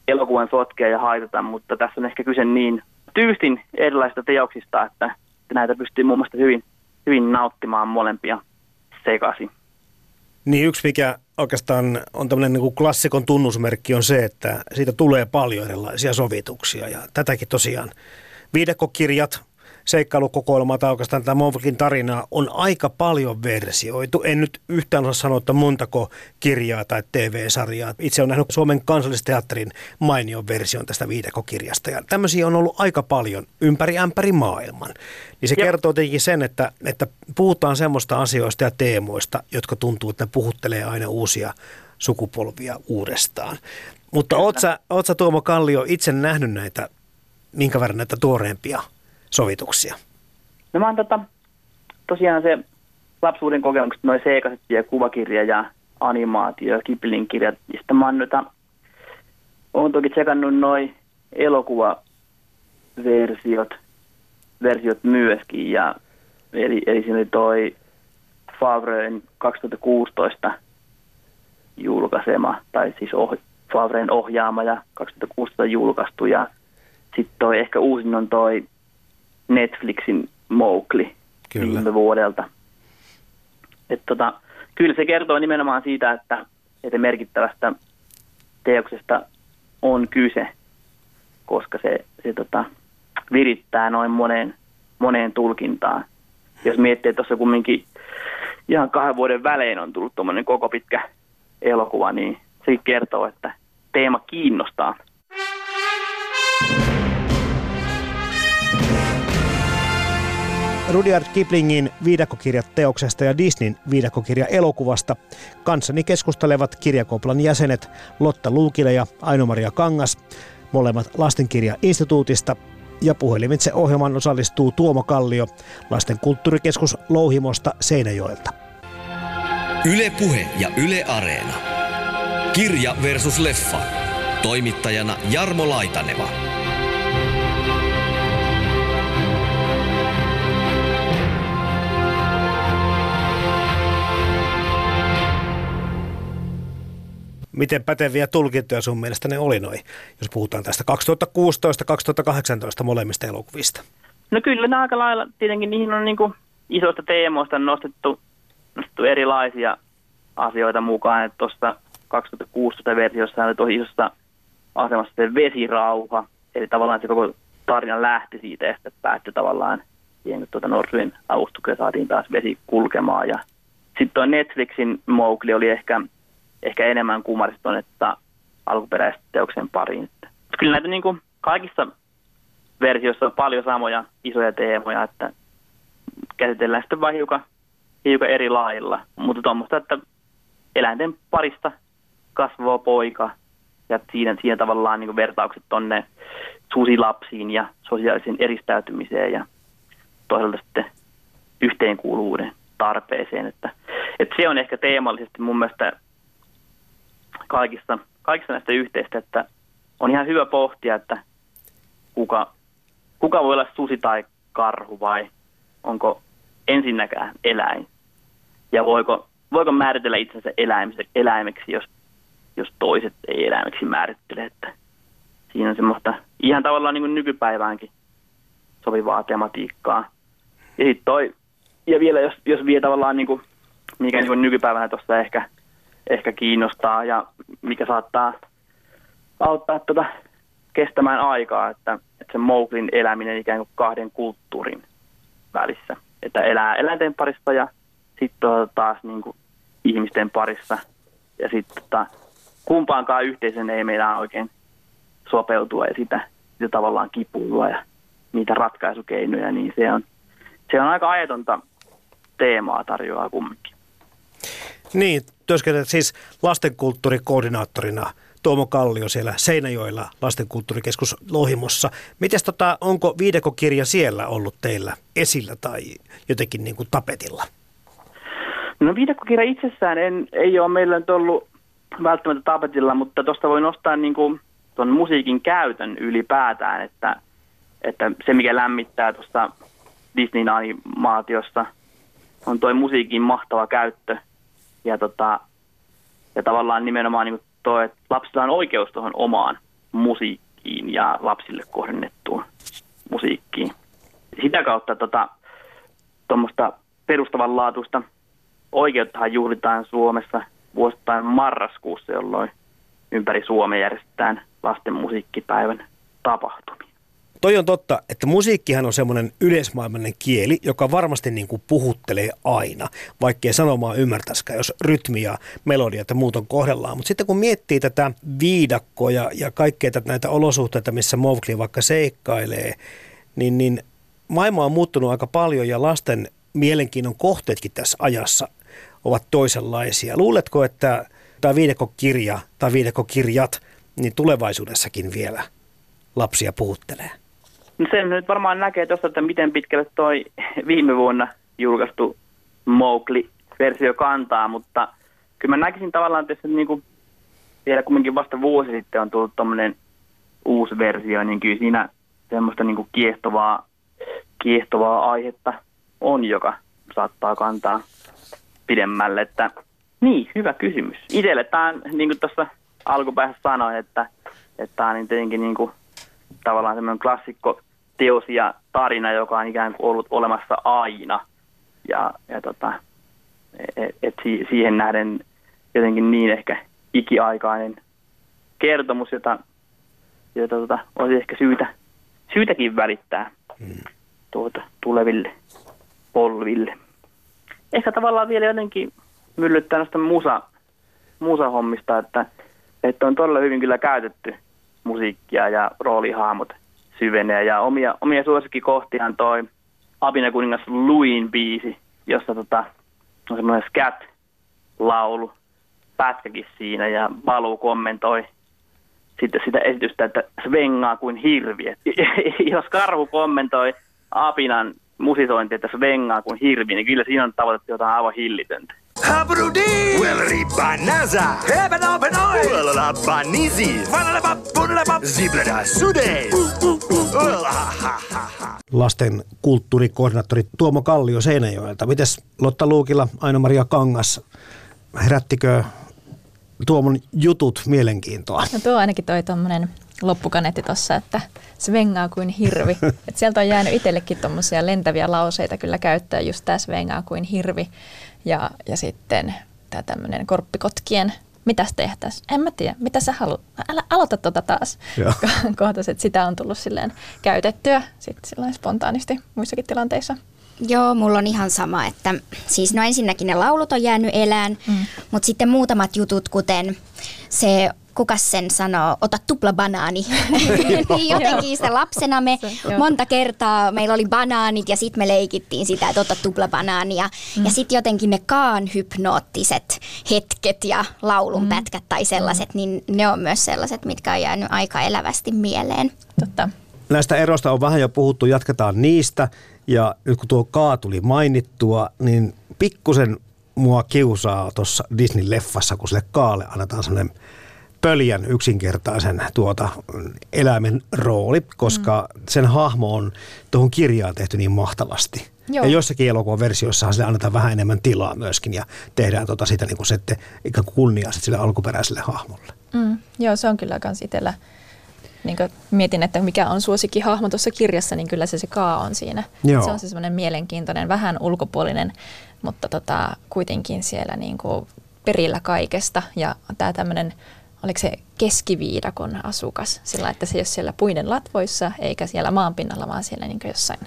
elokuvan sotkea ja haitata, mutta tässä on ehkä kyse niin tyystin erilaisista teoksista, että näitä pystyy muun muassa hyvin, hyvin nauttimaan molempia sekaisin. Niin yksi, mikä oikeastaan on tämmöinen niin kuin klassikon tunnusmerkki on se, että siitä tulee paljon erilaisia sovituksia ja tätäkin tosiaan viidekokirjat, seikkailukokoelmaa tai oikeastaan tämä Monfalkin tarina on aika paljon versioitu. En nyt yhtään osaa sanoa, että montako kirjaa tai TV-sarjaa. Itse olen nähnyt Suomen kansallisteatterin mainion version tästä viidekokirjasta ja tämmöisiä on ollut aika paljon ympäri ämpäri maailman. Niin se ja. kertoo tietenkin sen, että, että puhutaan semmoista asioista ja teemoista, jotka tuntuu, että ne puhuttelee aina uusia sukupolvia uudestaan. Mutta oot sä, oot sä Tuomo Kallio itse nähnyt näitä, minkä verran näitä tuoreempia sovituksia? No mä oon tota, tosiaan se lapsuuden kokemukset, noin seikaset ja kuvakirja ja animaatio ja Kiplin kirjat. Ja sitten mä oon, noita, oon toki tsekannut noin elokuvaversiot versiot myöskin. Ja, eli, eli siinä oli toi Favren 2016 julkaisema, tai siis oh, Favren ohjaama ja 2016 julkaistu. Ja sitten toi ehkä uusin on toi Netflixin Mowgli kyllä. viime vuodelta. Et tota, kyllä se kertoo nimenomaan siitä, että, että merkittävästä teoksesta on kyse, koska se, se tota, virittää noin moneen, moneen tulkintaan. Jos miettii, että tuossa kumminkin ihan kahden vuoden välein on tullut tuommoinen koko pitkä elokuva, niin se kertoo, että teema kiinnostaa. Rudyard Kiplingin viidakokirjat teoksesta ja Disneyn viidakokirja elokuvasta kanssani keskustelevat kirjakoplan jäsenet Lotta Luukile ja Aino-Maria Kangas, molemmat lastenkirja-instituutista ja puhelimitse ohjelman osallistuu Tuomo Kallio, Lasten kulttuurikeskus Louhimosta Seinäjoelta. Yle Puhe ja Yle Areena. Kirja versus leffa. Toimittajana Jarmo Laitaneva. Miten päteviä tulkintoja sun mielestä ne oli noin, jos puhutaan tästä 2016-2018 molemmista elokuvista? No kyllä ne aika lailla, tietenkin niihin on niin kuin isoista teemoista nostettu, nostettu erilaisia asioita mukaan, että tuossa 2016 versiossa oli tosi isossa asemassa se vesirauha, eli tavallaan se koko tarina lähti siitä, että päättyi tavallaan siihen, kun tuota Norsuin saatiin taas vesi kulkemaan. Ja sitten tuo Netflixin Mowgli oli ehkä ehkä enemmän kumarista tuonnetta alkuperäistä teoksen pariin. Kyllä näitä niin kuin kaikissa versioissa on paljon samoja isoja teemoja, että käsitellään sitten vain hiukan, hiukan eri lailla. Mutta tuommoista, että eläinten parista kasvaa poika ja siinä, siinä tavallaan niin vertaukset tonne susilapsiin ja sosiaalisen eristäytymiseen ja toisaalta sitten yhteenkuuluvuuden tarpeeseen. Että, että se on ehkä teemallisesti mun mielestä kaikissa, kaikissa näistä yhteistä, että on ihan hyvä pohtia, että kuka, kuka voi olla susi tai karhu vai onko ensinnäkään eläin. Ja voiko, voiko määritellä itsensä eläimeksi, jos, jos toiset ei eläimeksi määrittele. Että siinä on semmoista ihan tavallaan niin kuin nykypäiväänkin sopivaa tematiikkaa. Ja toi, ja vielä jos, jos vie tavallaan niin kuin, mikä niin kuin nykypäivänä tuossa ehkä – ehkä kiinnostaa ja mikä saattaa auttaa tuota kestämään aikaa, että, että se Mowglin eläminen ikään kuin kahden kulttuurin välissä. Että elää eläinten parissa ja sitten taas niin kuin ihmisten parissa. Ja sitten tota, kumpaankaan yhteisön ei meidän oikein sopeutua ja sitä, sitä tavallaan kipuilua ja niitä ratkaisukeinoja, niin se on, se on aika ajatonta teemaa tarjoaa kumminkin. Niin, työskentelet siis lastenkulttuurikoordinaattorina Tuomo Kallio siellä Seinäjoella lastenkulttuurikeskus Lohimossa. Mites tota, onko viidekokirja siellä ollut teillä esillä tai jotenkin niin kuin tapetilla? No viidekokirja itsessään en, ei ole meillä nyt ollut välttämättä tapetilla, mutta tuosta voi nostaa niin kuin tuon musiikin käytön ylipäätään, että, että se mikä lämmittää tuosta Disneyn animaatiossa on tuo musiikin mahtava käyttö – ja, tota, ja tavallaan nimenomaan niin tuo, että lapsilla on oikeus tuohon omaan musiikkiin ja lapsille kohdennettuun musiikkiin. Sitä kautta tota, tuommoista perustavanlaatuista oikeuttahan juhlitaan Suomessa vuosittain marraskuussa, jolloin ympäri Suomea järjestetään lasten musiikkipäivän tapahtumia. Toi on totta, että musiikkihan on semmoinen yleismaailmallinen kieli, joka varmasti niin kuin puhuttelee aina, vaikkei sanomaa ymmärtäskään, jos rytmi ja melodia ja muut on kohdellaan. Mutta sitten kun miettii tätä viidakkoa ja, kaikkea tätä, näitä olosuhteita, missä Mowgli vaikka seikkailee, niin, niin maailma on muuttunut aika paljon ja lasten mielenkiinnon kohteetkin tässä ajassa ovat toisenlaisia. Luuletko, että tämä viidekkokirja tai viidekkokirjat niin tulevaisuudessakin vielä lapsia puhuttelee? No sen nyt varmaan näkee tuosta, että miten pitkälle toi viime vuonna julkaistu Mowgli-versio kantaa, mutta kyllä mä näkisin tavallaan tässä niin kuin vielä kumminkin vasta vuosi sitten on tullut tuommoinen uusi versio, niin kyllä siinä semmoista niin kuin kiehtovaa, kiehtovaa aihetta on, joka saattaa kantaa pidemmälle. Että, niin, hyvä kysymys. Itselle tämä on, niin kuin tuossa alkupäässä sanoin, että, että tämä on tietenkin niin kuin, tavallaan semmoinen klassikko teos ja tarina, joka on ikään kuin ollut olemassa aina. Ja, ja tota, et, et siihen nähden jotenkin niin ehkä ikiaikainen kertomus, jota, jota tota, olisi ehkä syytä, syytäkin välittää hmm. tuota, tuleville polville. Ehkä tavallaan vielä jotenkin myllyttää noista musa, musahommista, että, että on todella hyvin kyllä käytetty musiikkia ja roolihahmot syvenee. Ja omia, omia suosikkikohtiaan toi Apina kuningas Luin biisi, jossa tota, on semmoinen scat-laulu, pätkäkin siinä ja Balu kommentoi sitten sitä esitystä, että svengaa kuin hirvi. jos karhu kommentoi Apinan musisointi, että svengaa kuin hirvi, niin kyllä siinä on tavoitettu jotain aivan hillitöntä. Habrudi! Welri banaza! Heben open oi! Welala banizi! Vanalaba bunalaba! Ziblada sude! Lasten kulttuurikoordinaattori Tuomo Kallio Seinäjoelta. Mites Lotta Luukila, Aino-Maria Kangas, herättikö Tuomon jutut mielenkiintoa? No tuo ainakin toi tuommoinen loppukanetti tuossa, että svengaa kuin hirvi. Et sieltä on jäänyt itsellekin tuommoisia lentäviä lauseita kyllä käyttää, just tämä svengaa kuin hirvi. Ja, ja sitten tämä tämmöinen korppikotkien, mitä tehtäisiin? En mä tiedä, mitä sä haluat? Älä aloita tuota taas. Kohtas, että sitä on tullut silleen käytettyä sitten silleen spontaanisti muissakin tilanteissa. Joo, mulla on ihan sama, että siis no ensinnäkin ne laulut on jäänyt elään, mm. mutta sitten muutamat jutut, kuten se kuka sen sanoo, ota tupla banaani. niin jotenkin sitä lapsena me monta kertaa meillä oli banaanit ja sitten me leikittiin sitä, että ota tupla banaania. Mm. Ja sitten jotenkin ne kaan hypnoottiset hetket ja laulunpätkät mm. tai sellaiset, niin ne on myös sellaiset, mitkä on jäänyt aika elävästi mieleen. Totta. Näistä eroista on vähän jo puhuttu, jatketaan niistä. Ja nyt kun tuo kaa tuli mainittua, niin pikkusen mua kiusaa tuossa Disney-leffassa, kun sille kaalle annetaan sellainen pöljän yksinkertaisen tuota eläimen rooli, koska mm. sen hahmo on tuohon kirjaan tehty niin mahtavasti. Joo. Ja joissakin elokuvan versioissahan sille annetaan vähän enemmän tilaa myöskin ja tehdään tota sitä niin kuin sitten ikään kuin kunniaa sille alkuperäiselle hahmolle. Mm. Joo, se on kyllä kans itsellä niin mietin, että mikä on suosikki hahmo tuossa kirjassa, niin kyllä se se Kaa on siinä. Joo. Se on se semmoinen mielenkiintoinen, vähän ulkopuolinen, mutta tota, kuitenkin siellä niin kuin perillä kaikesta. Ja tämä tämmöinen, oliko se keskiviidakon asukas, sillä että se ei ole siellä puiden latvoissa eikä siellä maanpinnalla, vaan siellä niin jossain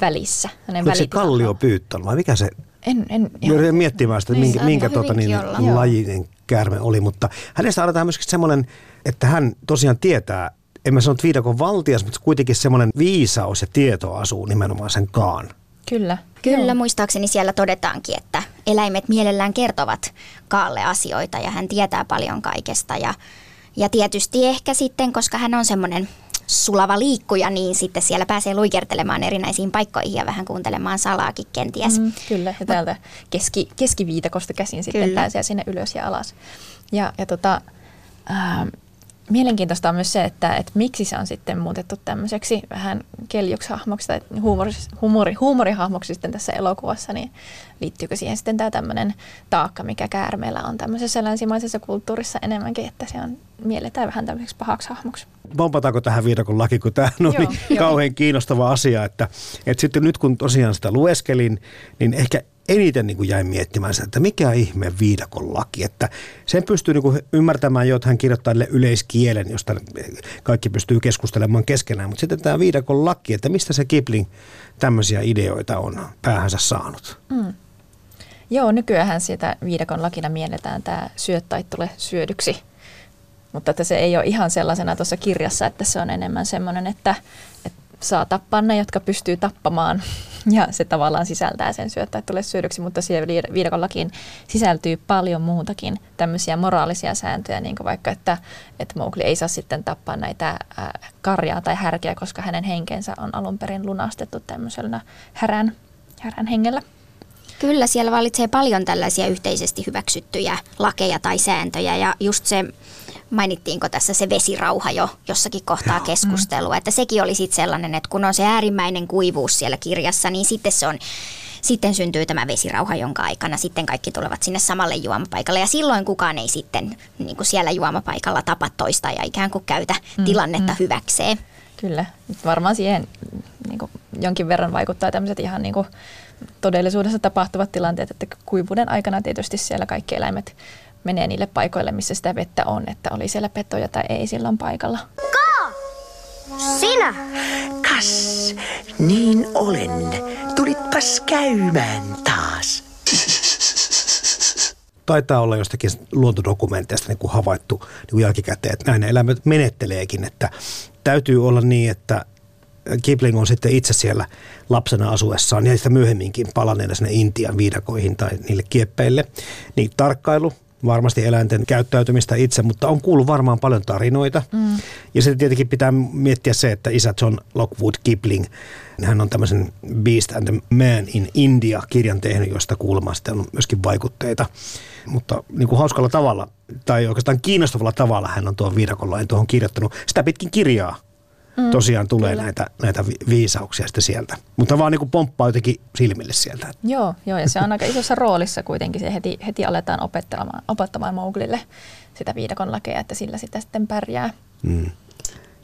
välissä. Oliko se kallio pyyttää vai mikä se? En, en ihan... miettimään sitä, niin, minkä, minkä tuota, niin, lajinen käärme oli, mutta hänestä annetaan myöskin semmoinen, että hän tosiaan tietää en mä sano, että viidakon valtias, mutta kuitenkin semmoinen viisaus ja tieto asuu nimenomaan sen kaan. Kyllä. Kyllä, Joo. muistaakseni siellä todetaankin, että eläimet mielellään kertovat Kaalle asioita ja hän tietää paljon kaikesta. Ja, ja tietysti ehkä sitten, koska hän on semmoinen sulava liikkuja, niin sitten siellä pääsee luikertelemaan erinäisiin paikkoihin ja vähän kuuntelemaan salaakin kenties. Mm, kyllä, ja täältä keski, keskiviitakosta käsin sitten kyllä. pääsee sinne ylös ja alas. Ja, ja tota, mielenkiintoista on myös se, että, että miksi se on sitten muutettu tämmöiseksi vähän keljuksi hahmoksi tai huumori, huumori, huumorihahmoksi sitten tässä elokuvassa, niin liittyykö siihen sitten tämä tämmöinen taakka, mikä käärmeellä on tämmöisessä länsimaisessa kulttuurissa enemmänkin, että se on mielletään vähän tämmöiseksi pahaksi hahmoksi. Pompataanko tähän viidakon laki, kun tämä on niin joo. kauhean kiinnostava asia, että, että sitten nyt kun tosiaan sitä lueskelin, niin ehkä eniten niin kuin jäin miettimään sitä, että mikä ihme viidakon laki. Että sen pystyy niin kuin ymmärtämään jo, että hän kirjoittaa yleiskielen, josta kaikki pystyy keskustelemaan keskenään. Mutta sitten tämä viidakon laki, että mistä se Kipling tämmöisiä ideoita on päähänsä saanut. Mm. Joo, nykyään sitä viidakon lakina mielletään tämä syöt tai tule syödyksi. Mutta että se ei ole ihan sellaisena tuossa kirjassa, että se on enemmän semmoinen, että, että saa tappaa ne, jotka pystyy tappamaan. Ja se tavallaan sisältää sen syöttää tulee syödyksi, mutta siihen viidakollakin sisältyy paljon muutakin tämmöisiä moraalisia sääntöjä, niin kuin vaikka, että, että Mowgli ei saa sitten tappaa näitä karjaa tai härkiä, koska hänen henkensä on alun perin lunastettu tämmöisellä härän, härän hengellä. Kyllä, siellä valitsee paljon tällaisia yhteisesti hyväksyttyjä lakeja tai sääntöjä ja just se mainittiinko tässä se vesirauha jo jossakin kohtaa keskustelua, että sekin oli sitten sellainen, että kun on se äärimmäinen kuivuus siellä kirjassa, niin sitten se on sitten syntyy tämä vesirauha, jonka aikana sitten kaikki tulevat sinne samalle juomapaikalle. Ja silloin kukaan ei sitten niin kuin siellä juomapaikalla tapa toista ja ikään kuin käytä mm, tilannetta mm. hyväkseen. Kyllä, varmaan siihen niin kuin jonkin verran vaikuttaa tämmöiset ihan niin kuin todellisuudessa tapahtuvat tilanteet, että kuivuuden aikana tietysti siellä kaikki eläimet menee niille paikoille, missä sitä vettä on, että oli siellä petoja tai ei silloin paikalla. Ka! Sinä! Kas, niin olen. Tulitpas käymään taas. Taitaa olla jostakin luontodokumenteista niin kuin havaittu niin kuin jälkikäteen, että näin eläimet menetteleekin, että täytyy olla niin, että Kipling on sitten itse siellä lapsena asuessaan ja sitten myöhemminkin palanneena sinne Intian viidakoihin tai niille kieppeille, niin tarkkailu varmasti eläinten käyttäytymistä itse, mutta on kuullut varmaan paljon tarinoita. Mm. Ja sitten tietenkin pitää miettiä se, että isä John Lockwood Kipling, hän on tämmöisen Beast and the Man in India kirjan tehnyt, josta kuulemma sitten on myöskin vaikutteita. Mutta niin kuin hauskalla tavalla, tai oikeastaan kiinnostavalla tavalla hän on tuon viidakonlain tuohon kirjoittanut sitä pitkin kirjaa mm, tosiaan tulee näitä, näitä viisauksia sitten sieltä. Mutta vaan niin kuin pomppaa jotenkin silmille sieltä. Joo, joo, ja se on aika isossa roolissa kuitenkin. Se heti, heti aletaan opettamaan, opettamaan Mowglille sitä viidakon lakeja, että sillä sitä sitten pärjää. Mm.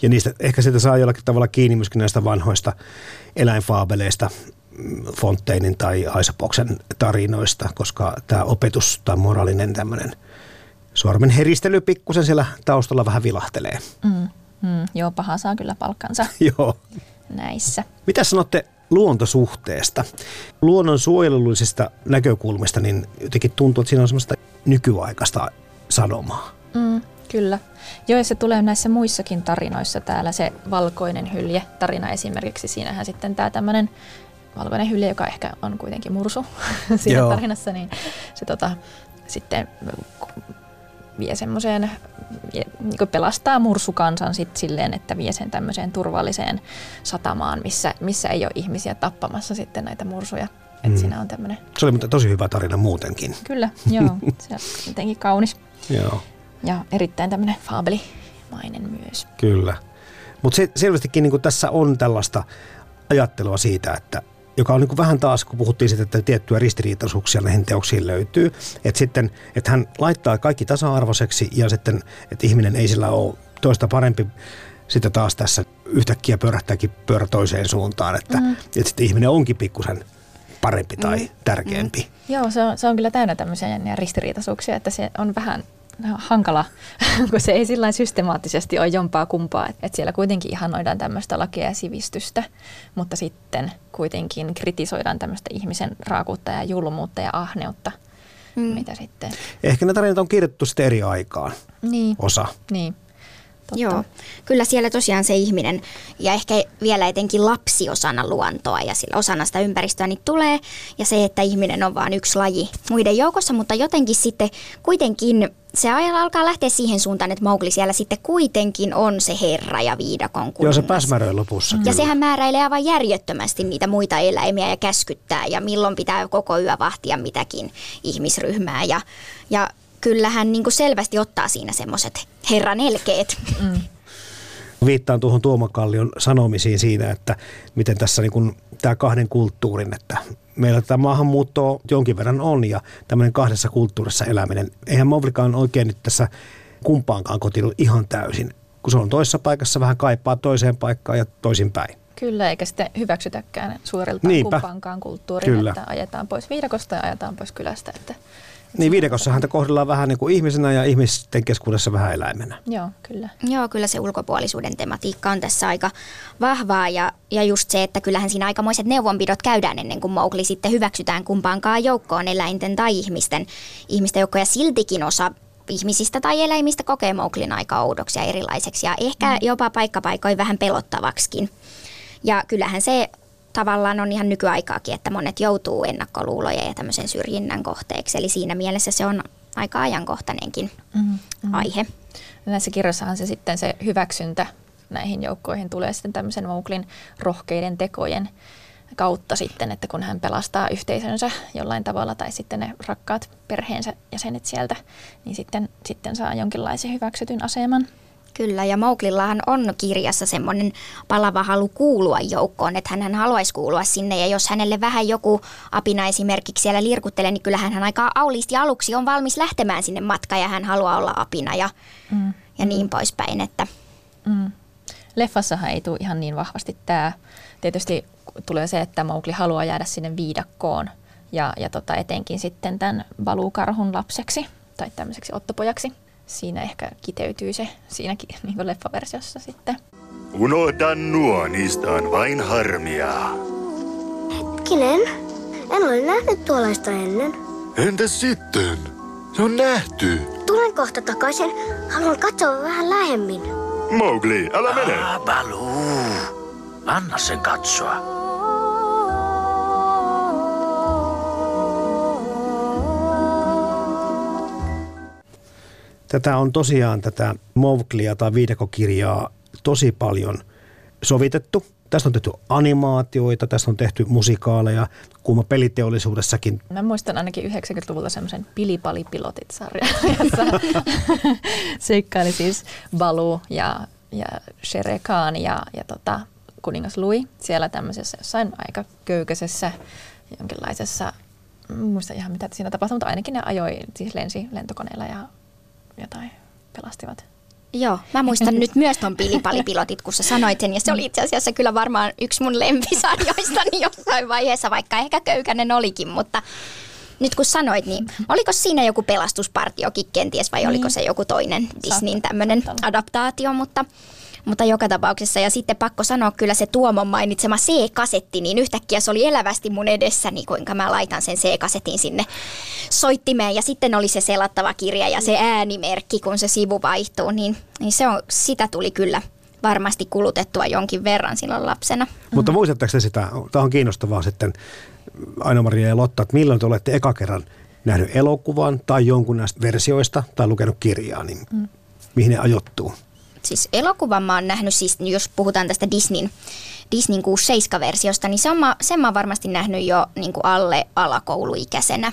Ja niistä ehkä sitä saa jollakin tavalla kiinni myöskin näistä vanhoista eläinfaabeleista, Fonteinin tai Aisapoksen tarinoista, koska tämä opetus tai moraalinen tämmöinen sormen heristely pikkusen siellä taustalla vähän vilahtelee. Mm. Mm, joo, paha saa kyllä palkkansa joo. näissä. Mitä sanotte luontosuhteesta? Luonnon suojelullisista näkökulmista, niin jotenkin tuntuu, että siinä on semmoista nykyaikaista sanomaa. Mm, kyllä. Joo, ja se tulee näissä muissakin tarinoissa täällä, se valkoinen hylje tarina esimerkiksi. Siinähän sitten tämä tämmöinen valkoinen hylje, joka ehkä on kuitenkin mursu siinä Joo. tarinassa, niin se tota, sitten vie semmoiseen, niin pelastaa mursukansan sit silleen, että vie sen tämmöiseen turvalliseen satamaan, missä, missä ei ole ihmisiä tappamassa sitten näitä mursuja. Et mm. siinä on tämmönen... Se oli mutta tosi hyvä tarina muutenkin. Kyllä, joo. Se on jotenkin kaunis. joo. Ja erittäin tämmöinen faabelimainen myös. Kyllä. Mutta se, selvästikin niin tässä on tällaista ajattelua siitä, että joka on niin kuin vähän taas, kun puhuttiin siitä, että tiettyjä ristiriitaisuuksia näihin teoksiin löytyy. Että sitten, että hän laittaa kaikki tasa-arvoiseksi ja sitten, että ihminen ei sillä ole toista parempi sitten taas tässä yhtäkkiä pyörähtääkin pyörä toiseen suuntaan, että, mm. että sitten ihminen onkin pikkusen parempi tai mm. tärkeämpi. Mm. Joo, se on, se on kyllä täynnä tämmöisiä ristiriitaisuuksia, että se on vähän hankala, kun se ei sillä systemaattisesti ole jompaa kumpaa. Että siellä kuitenkin ihanoidaan tämmöistä lakia ja sivistystä, mutta sitten kuitenkin kritisoidaan tämmöistä ihmisen raakuutta ja julmuutta ja ahneutta. Mm. Mitä sitten? Ehkä ne tarinat on kirjoitettu sitten eri aikaan. Niin. Osa. Niin. Totta. Joo, kyllä siellä tosiaan se ihminen ja ehkä vielä etenkin lapsi osana luontoa ja sillä osana sitä ympäristöä niin tulee. Ja se, että ihminen on vain yksi laji muiden joukossa, mutta jotenkin sitten kuitenkin se ajalla alkaa lähteä siihen suuntaan, että Mowgli siellä sitten kuitenkin on se herra ja viidakon kuningas. Joo, se pääsmäröi lopussa. Mm. Ja sehän määräilee aivan järjettömästi niitä muita eläimiä ja käskyttää ja milloin pitää koko yö vahtia mitäkin ihmisryhmää. Ja, ja kyllä hän niin kuin selvästi ottaa siinä semmoiset herran elkeet. Mm. Viittaan tuohon Tuomo Kallion sanomisiin siinä, että miten tässä niin kuin tämä kahden kulttuurin, että meillä tämä maahanmuuttoa jonkin verran on ja tämmöinen kahdessa kulttuurissa eläminen. Eihän Mowglikaan oikein nyt tässä kumpaankaan kotiin ihan täysin, kun se on toisessa paikassa vähän kaipaa toiseen paikkaan ja toisinpäin. Kyllä, eikä sitten hyväksytäkään suoriltaan Niinpä. kumpaankaan kulttuuriin, Kyllä. että ajetaan pois viidakosta ja ajetaan pois kylästä. Että niin viidekossahan häntä kohdellaan vähän niin kuin ihmisenä ja ihmisten keskuudessa vähän eläimenä. Joo, kyllä. Joo, kyllä se ulkopuolisuuden tematiikka on tässä aika vahvaa ja, ja just se, että kyllähän siinä aikamoiset neuvonpidot käydään ennen kuin Mowgli sitten hyväksytään kumpaankaan joukkoon eläinten tai ihmisten, ihmisten joukkoja. Ja siltikin osa ihmisistä tai eläimistä kokee Mowglin aika oudoksi ja erilaiseksi ja ehkä mm. jopa paikkapaikoin vähän pelottavaksikin. Ja kyllähän se tavallaan on ihan nykyaikaakin, että monet joutuu ennakkoluulojen ja tämmöisen syrjinnän kohteeksi. Eli siinä mielessä se on aika ajankohtainenkin mm-hmm. aihe. Näissä kirjoissahan se sitten se hyväksyntä näihin joukkoihin tulee sitten tämmöisen Mowglin rohkeiden tekojen kautta sitten, että kun hän pelastaa yhteisönsä jollain tavalla tai sitten ne rakkaat perheensä jäsenet sieltä, niin sitten, sitten saa jonkinlaisen hyväksytyn aseman. Kyllä, ja Mowglillahan on kirjassa semmoinen palava halu kuulua joukkoon, että hän haluaisi kuulua sinne, ja jos hänelle vähän joku apina esimerkiksi siellä lirkuttelee, niin kyllähän hän aika auliisti aluksi on valmis lähtemään sinne matkaan, ja hän haluaa olla apina ja, mm. ja niin poispäin. Että. Mm. Leffassahan ei tule ihan niin vahvasti tämä. Tietysti tulee se, että Mowgli haluaa jäädä sinne viidakkoon, ja, ja tota, etenkin sitten tämän Balukarhun lapseksi tai tämmöiseksi ottopojaksi siinä ehkä kiteytyy se siinäkin niin kuin leffaversiossa sitten. Unohda nuo, niistä on vain harmia. Hetkinen, en ole nähnyt tuollaista ennen. Entäs sitten? Se on nähty. Tulen kohta takaisin. Haluan katsoa vähän lähemmin. Mowgli, älä mene. Ah, Baloo. Anna sen katsoa. Tätä on tosiaan tätä Mowglia tai viidekokirjaa tosi paljon sovitettu. Tästä on tehty animaatioita, tästä on tehty musikaaleja, kuuma peliteollisuudessakin. Mä muistan ainakin 90-luvulta semmoisen Pilipali-pilotit-sarjan, jossa seikkaili siis Balu ja, ja Shere Khan ja, ja tota, kuningas Louis siellä tämmöisessä jossain aika köykäisessä jonkinlaisessa, muista ihan mitä siinä tapahtui, mutta ainakin ne ajoi, siis lensi lentokoneella ja jotain pelastivat. Joo, mä muistan nyt myös ton pilipalipilotit, kun sä sanoit sen, ja se oli itse asiassa kyllä varmaan yksi mun lempisarjoistani jossain vaiheessa, vaikka ehkä köykänen olikin, mutta nyt kun sanoit, niin oliko siinä joku pelastuspartiokin kenties, vai oliko niin. se joku toinen Disneyn tämmöinen adaptaatio, mutta mutta joka tapauksessa, ja sitten pakko sanoa kyllä se Tuomon mainitsema C-kasetti, niin yhtäkkiä se oli elävästi mun edessäni, niin kuinka mä laitan sen C-kasetin sinne soittimeen. Ja sitten oli se selattava kirja ja se äänimerkki, kun se sivu vaihtuu, niin, niin se on, sitä tuli kyllä varmasti kulutettua jonkin verran silloin lapsena. Mutta muistatteko te sitä, tämä on kiinnostavaa sitten Aino-Maria ja Lotta, että milloin te olette eka kerran nähnyt elokuvan tai jonkun näistä versioista tai lukenut kirjaa, niin mm. mihin ne ajoittuu? Siis elokuvan mä oon nähnyt, siis jos puhutaan tästä Disneyn, Disneyn 6-7-versiosta, niin sen mä, sen mä oon varmasti nähnyt jo niin kuin alle alakouluikäisenä.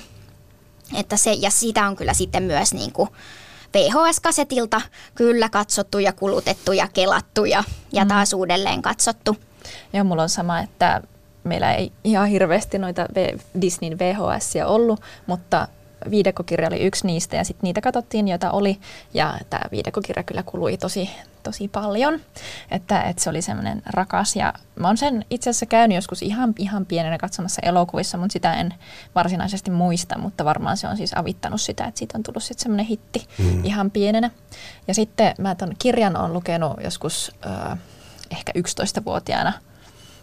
Että se, ja sitä on kyllä sitten myös niin kuin VHS-kasetilta kyllä katsottu ja kulutettu ja kelattu ja, ja mm. taas uudelleen katsottu. Joo, mulla on sama, että meillä ei ihan hirveästi noita Disneyn VHS ollut, mutta viidekokirja oli yksi niistä ja sitten niitä katsottiin, joita oli. Ja tämä viidekokirja kyllä kului tosi, tosi paljon, että, että se oli semmoinen rakas. Ja mä oon sen itse asiassa käynyt joskus ihan, ihan pienenä katsomassa elokuvissa, mutta sitä en varsinaisesti muista, mutta varmaan se on siis avittanut sitä, että siitä on tullut sitten semmoinen hitti mm. ihan pienenä. Ja sitten mä ton kirjan on lukenut joskus äh, ehkä 11-vuotiaana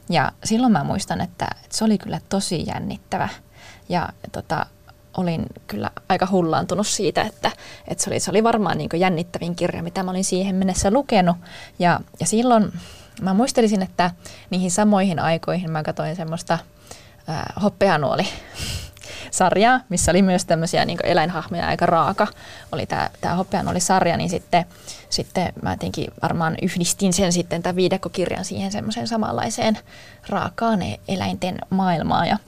ja silloin mä muistan, että, että se oli kyllä tosi jännittävä. Ja tota, olin kyllä aika hullaantunut siitä, että, että se, oli, se oli varmaan niin jännittävin kirja, mitä mä olin siihen mennessä lukenut. Ja, ja silloin mä muistelisin, että niihin samoihin aikoihin mä katsoin semmoista ää, hoppeanuoli sarjaa, missä oli myös tämmöisiä niin eläinhahmoja aika raaka. Oli tämä, tämä hoppeanuoli-sarja, niin sitten, sitten mä jotenkin varmaan yhdistin sen sitten tämän viidekokirjan siihen semmoiseen samanlaiseen raakaan eläinten maailmaan. Ja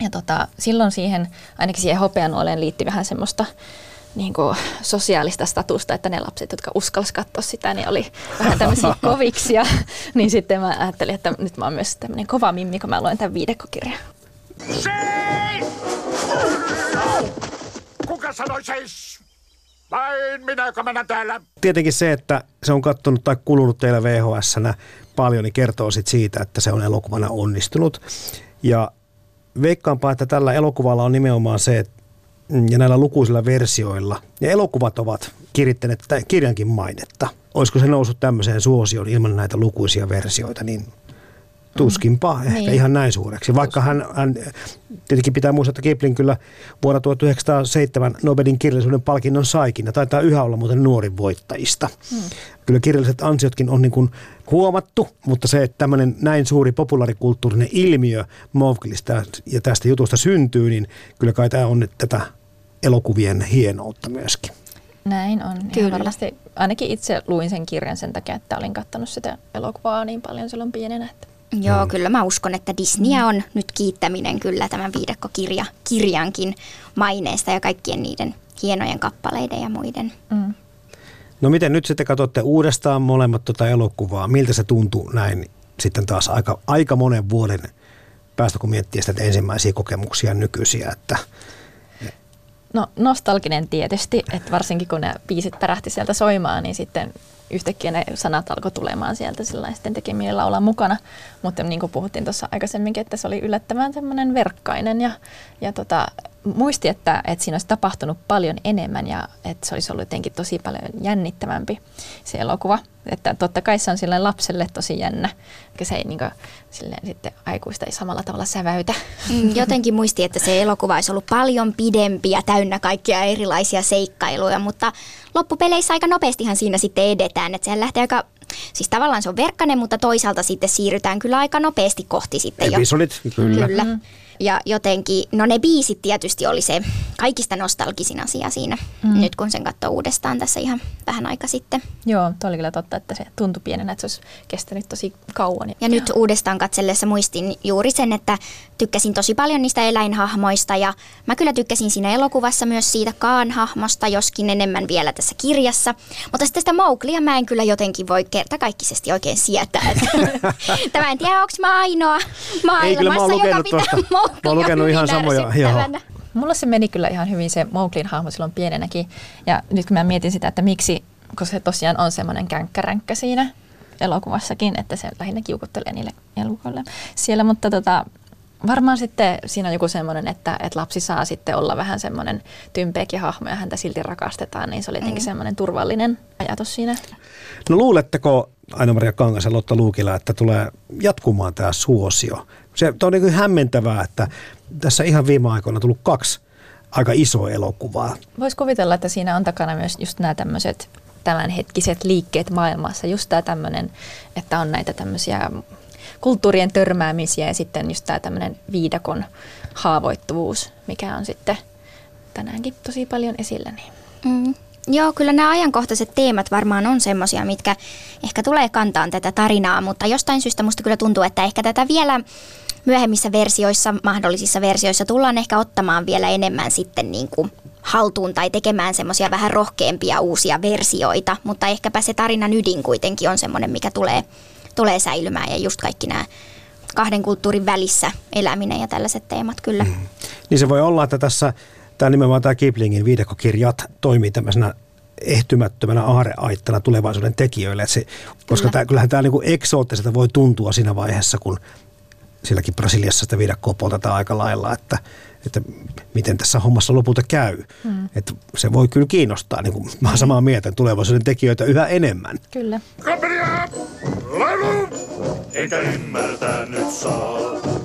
ja tota, silloin siihen, ainakin siihen hopeanuoleen liitti vähän semmoista niin kuin sosiaalista statusta, että ne lapset, jotka uskalsivat katsoa sitä, niin oli vähän tämmöisiä koviksia. niin sitten mä ajattelin, että nyt mä oon myös tämmöinen kova mimmi, kun mä luen tämän viidekokirjan. Seis! Kuka sanoi seis? Vain minä, joka mennään täällä. Tietenkin se, että se on kattonut tai kulunut teillä vhs paljon, niin kertoo sit siitä, että se on elokuvana onnistunut. Ja veikkaanpa, että tällä elokuvalla on nimenomaan se, että ja näillä lukuisilla versioilla, ja elokuvat ovat kirittäneet kirjankin mainetta. Olisiko se noussut tämmöiseen suosioon ilman näitä lukuisia versioita, niin tuskinpa mm. ehkä niin. ihan näin suureksi. Vaikka hän, hän, tietenkin pitää muistaa, että Kipling kyllä vuonna 1907 Nobelin kirjallisuuden palkinnon saikin, ja taitaa yhä olla muuten nuorin voittajista. Mm. Kyllä kirjalliset ansiotkin on niin kuin huomattu, mutta se, että tämmöinen näin suuri populaarikulttuurinen ilmiö Mowglista ja tästä jutusta syntyy, niin kyllä kai tämä on nyt tätä elokuvien hienoutta myöskin. Näin on. Kyllä. varmasti ainakin itse luin sen kirjan sen takia, että olin katsonut sitä elokuvaa niin paljon silloin pienenä. Että Joo, mm. kyllä mä uskon, että Disneyä on nyt kiittäminen kyllä tämän viidekkokirja kirjankin maineesta ja kaikkien niiden hienojen kappaleiden ja muiden. Mm. No miten nyt sitten katsotte uudestaan molemmat tuota elokuvaa? Miltä se tuntuu näin sitten taas aika, aika monen vuoden päästä, kun miettii sitä ensimmäisiä kokemuksia nykyisiä, että No nostalginen tietysti, että varsinkin kun ne biisit pärähti sieltä soimaan, niin sitten yhtäkkiä ne sanat alkoi tulemaan sieltä sitten tekemillä olla mukana. Mutta niin kuin puhuttiin tuossa aikaisemminkin, että se oli yllättävän semmoinen verkkainen ja, ja tota, muisti, että, että siinä olisi tapahtunut paljon enemmän ja että se olisi ollut jotenkin tosi paljon jännittävämpi se elokuva. Että totta kai se on sille lapselle tosi jännä, eikä se ei niin kuin, silleen sitten aikuista ei samalla tavalla säväytä. Mm, jotenkin muisti, että se elokuva olisi ollut paljon pidempi ja täynnä kaikkia erilaisia seikkailuja, mutta loppupeleissä aika nopeastihan siinä sitten edetään, että sehän lähtee aika Siis tavallaan se on verkkainen, mutta toisaalta sitten siirrytään kyllä aika nopeasti kohti sitten Episodit, jo. kyllä. kyllä. Mm. Ja jotenkin, no ne biisit tietysti oli se kaikista nostalgisin asia siinä, mm. nyt kun sen katsoo uudestaan tässä ihan vähän aika sitten. Joo, tuo oli kyllä totta, että se tuntui pienenä, että se olisi kestänyt tosi kauan. Ja nyt uudestaan katsellessa muistin juuri sen, että tykkäsin tosi paljon niistä eläinhahmoista ja mä kyllä tykkäsin siinä elokuvassa myös siitä Kaan-hahmosta, joskin enemmän vielä tässä kirjassa. Mutta sitten sitä Mowglia mä en kyllä jotenkin voi kertakaikkisesti oikein sietää. Tämä en tiedä, onko mä ainoa maailmassa, joka pitää Mä oon lukenut ihan samoja. Joo. Mulla se meni kyllä ihan hyvin se Mowglin hahmo silloin pienenäkin. Ja nyt kun mä mietin sitä, että miksi, koska se tosiaan on semmoinen känkkäränkkä siinä elokuvassakin, että se lähinnä kiukuttelee niille elukoille siellä. Mutta tota, varmaan sitten siinä on joku semmoinen, että, että lapsi saa sitten olla vähän semmoinen tympeäkin hahmo ja häntä silti rakastetaan, niin se oli jotenkin mm. semmoinen turvallinen ajatus siinä. No luuletteko Aino-Maria Kangas ja Lotta Luukila, että tulee jatkumaan tämä suosio? Se on niin hämmentävää, että tässä ihan viime aikoina on tullut kaksi aika isoa elokuvaa. Voisi kuvitella, että siinä on takana myös just nämä tämmöiset tämänhetkiset liikkeet maailmassa. Just tämä tämmöinen, että on näitä tämmöisiä kulttuurien törmäämisiä ja sitten just tämä tämmöinen viidakon haavoittuvuus, mikä on sitten tänäänkin tosi paljon esillä. Niin. Mm. Joo, kyllä nämä ajankohtaiset teemat varmaan on semmoisia, mitkä ehkä tulee kantaan tätä tarinaa, mutta jostain syystä musta kyllä tuntuu, että ehkä tätä vielä myöhemmissä versioissa, mahdollisissa versioissa tullaan ehkä ottamaan vielä enemmän sitten niin kuin haltuun tai tekemään semmoisia vähän rohkeampia uusia versioita, mutta ehkäpä se tarinan ydin kuitenkin on semmoinen, mikä tulee, tulee säilymään ja just kaikki nämä kahden kulttuurin välissä eläminen ja tällaiset teemat kyllä. Mm. Niin se voi olla, että tässä tämä nimenomaan tämä Kiplingin viidekokirjat toimii tämmöisenä ehtymättömänä aareaittana tulevaisuuden tekijöille. Että se, koska Kyllä. tämä, kyllähän tämä niin eksoottiselta voi tuntua siinä vaiheessa, kun silläkin Brasiliassa sitä viidakkoa poltetaan aika lailla, että, että miten tässä hommassa lopulta käy. Hmm. Että se voi kyllä kiinnostaa, niin kuin mä olen samaa mieltä, tulevaisuuden tekijöitä yhä enemmän. Kyllä. Kaperia! Laivu! Eikä ymmärtää nyt saa,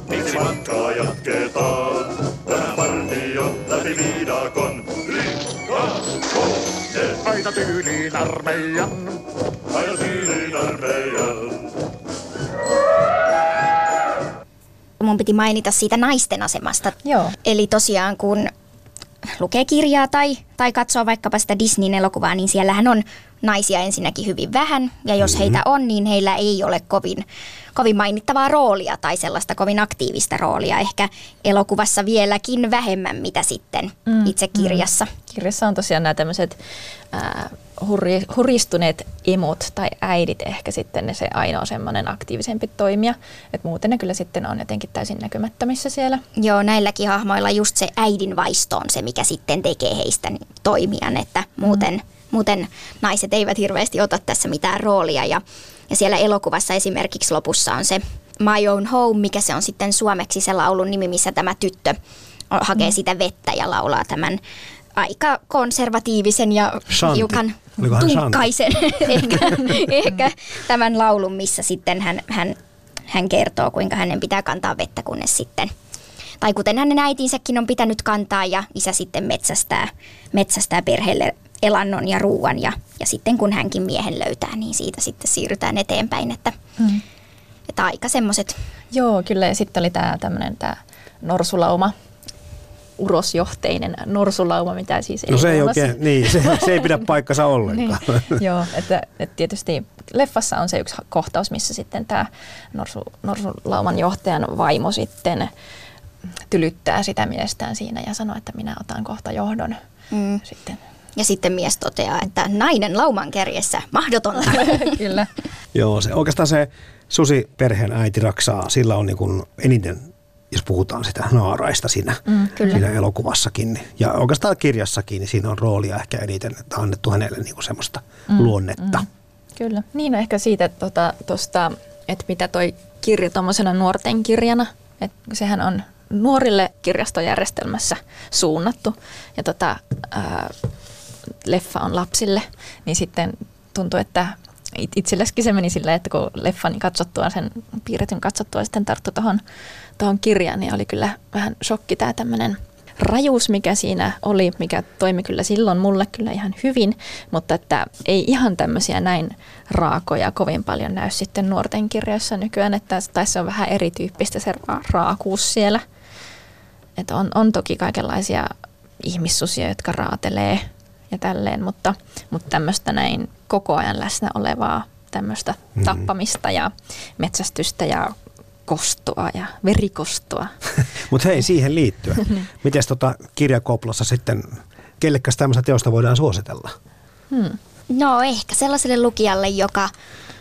miksi matkaa jatketaan. Vähän partio läpi viidakon, Aita tyyliin armeijan. Aita tyyliin armeijan. Mun piti mainita siitä naisten asemasta. Joo. Eli tosiaan kun lukee kirjaa tai, tai katsoo vaikkapa sitä Disneyn elokuvaa, niin siellähän on naisia ensinnäkin hyvin vähän. Ja jos mm-hmm. heitä on, niin heillä ei ole kovin, kovin mainittavaa roolia tai sellaista kovin aktiivista roolia. Ehkä elokuvassa vieläkin vähemmän, mitä sitten mm, itse kirjassa. Mm. Kirjassa on tosiaan nämä tämmöiset äh, hurri, huristuneet emot tai äidit ehkä sitten ne se ainoa semmoinen aktiivisempi toimija. Että muuten ne kyllä sitten on jotenkin täysin näkymättömissä siellä. Joo, näilläkin hahmoilla just se äidin vaisto on se, mikä sitten tekee heistä toimijan, että muuten, mm. muuten naiset eivät hirveästi ota tässä mitään roolia. Ja, ja siellä elokuvassa esimerkiksi lopussa on se My Own Home, mikä se on sitten suomeksi se laulun nimi, missä tämä tyttö hakee mm. sitä vettä ja laulaa tämän aika konservatiivisen ja Shanti. hiukan tunkkaisen ehkä, ehkä tämän laulun, missä sitten hän, hän, hän kertoo, kuinka hänen pitää kantaa vettä, kunnes sitten tai kuten hänen äitinsäkin on pitänyt kantaa ja isä sitten metsästää, metsästää perheelle elannon ja ruuan ja, ja sitten kun hänkin miehen löytää, niin siitä sitten siirrytään eteenpäin, että, hmm. että aika semmoiset. Joo, kyllä ja sitten oli tämä tämmöinen tämä norsulauma, urosjohteinen norsulauma, mitä siis ei No se ei oikein, niin, se, se ei pidä paikkansa ollenkaan. niin, joo, että, että tietysti leffassa on se yksi kohtaus, missä sitten tämä norsu, norsulauman johtajan vaimo sitten tylyttää sitä miestään siinä ja sanoo, että minä otan kohta johdon mm. sitten. Ja sitten mies toteaa, että nainen lauman kärjessä, mahdotonta. Kyllä. Joo, se, oikeastaan se Susi perheen äiti Raksaa, sillä on niin kuin eniten jos puhutaan sitä naaraista siinä, mm, siinä elokuvassakin ja oikeastaan kirjassakin, niin siinä on roolia ehkä eniten, että on annettu hänelle niin kuin semmoista mm, luonnetta. Mm, kyllä. Niin no ehkä siitä, että, tuota, että mitä toi kirja tuommoisena nuorten kirjana, että sehän on nuorille kirjastojärjestelmässä suunnattu ja tota, ää, leffa on lapsille, niin sitten tuntuu, että itselleskin se meni silleen, että kun leffani katsottua, sen piirretyn katsottua sitten tarttu tuohon tohon kirjaan, niin oli kyllä vähän shokki tämä tämmöinen rajuus, mikä siinä oli, mikä toimi kyllä silloin mulle kyllä ihan hyvin, mutta että ei ihan tämmöisiä näin raakoja kovin paljon näy sitten nuorten kirjoissa nykyään, että tai se on vähän erityyppistä se raakuus siellä. Että on, on toki kaikenlaisia ihmissusia, jotka raatelee ja tälleen, mutta, mutta tämmöistä näin koko ajan läsnä olevaa tämmöistä mm. tappamista ja metsästystä ja kostoa ja verikostoa. Mutta hei, siihen liittyen. Niin. Miten tota kirjakoplassa sitten, kellekäs tämmöistä teosta voidaan suositella? Hmm. No ehkä sellaiselle lukijalle, joka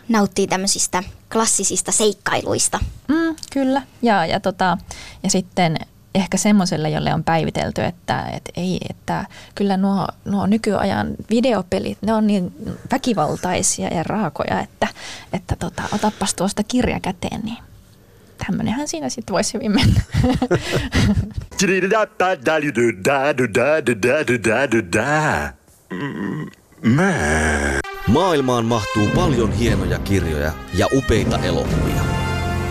nauttii tämmöisistä klassisista seikkailuista. Mm, kyllä, ja, ja, tota, ja sitten ehkä semmoiselle, jolle on päivitelty, että, että, ei, että kyllä nuo, nuo nykyajan videopelit, ne on niin väkivaltaisia ja raakoja, että, että tota, otapas tuosta kirja käteen, niin tämmöinenhän siinä sitten voisi hyvin mennä. Maailmaan mahtuu paljon hienoja kirjoja ja upeita elokuvia.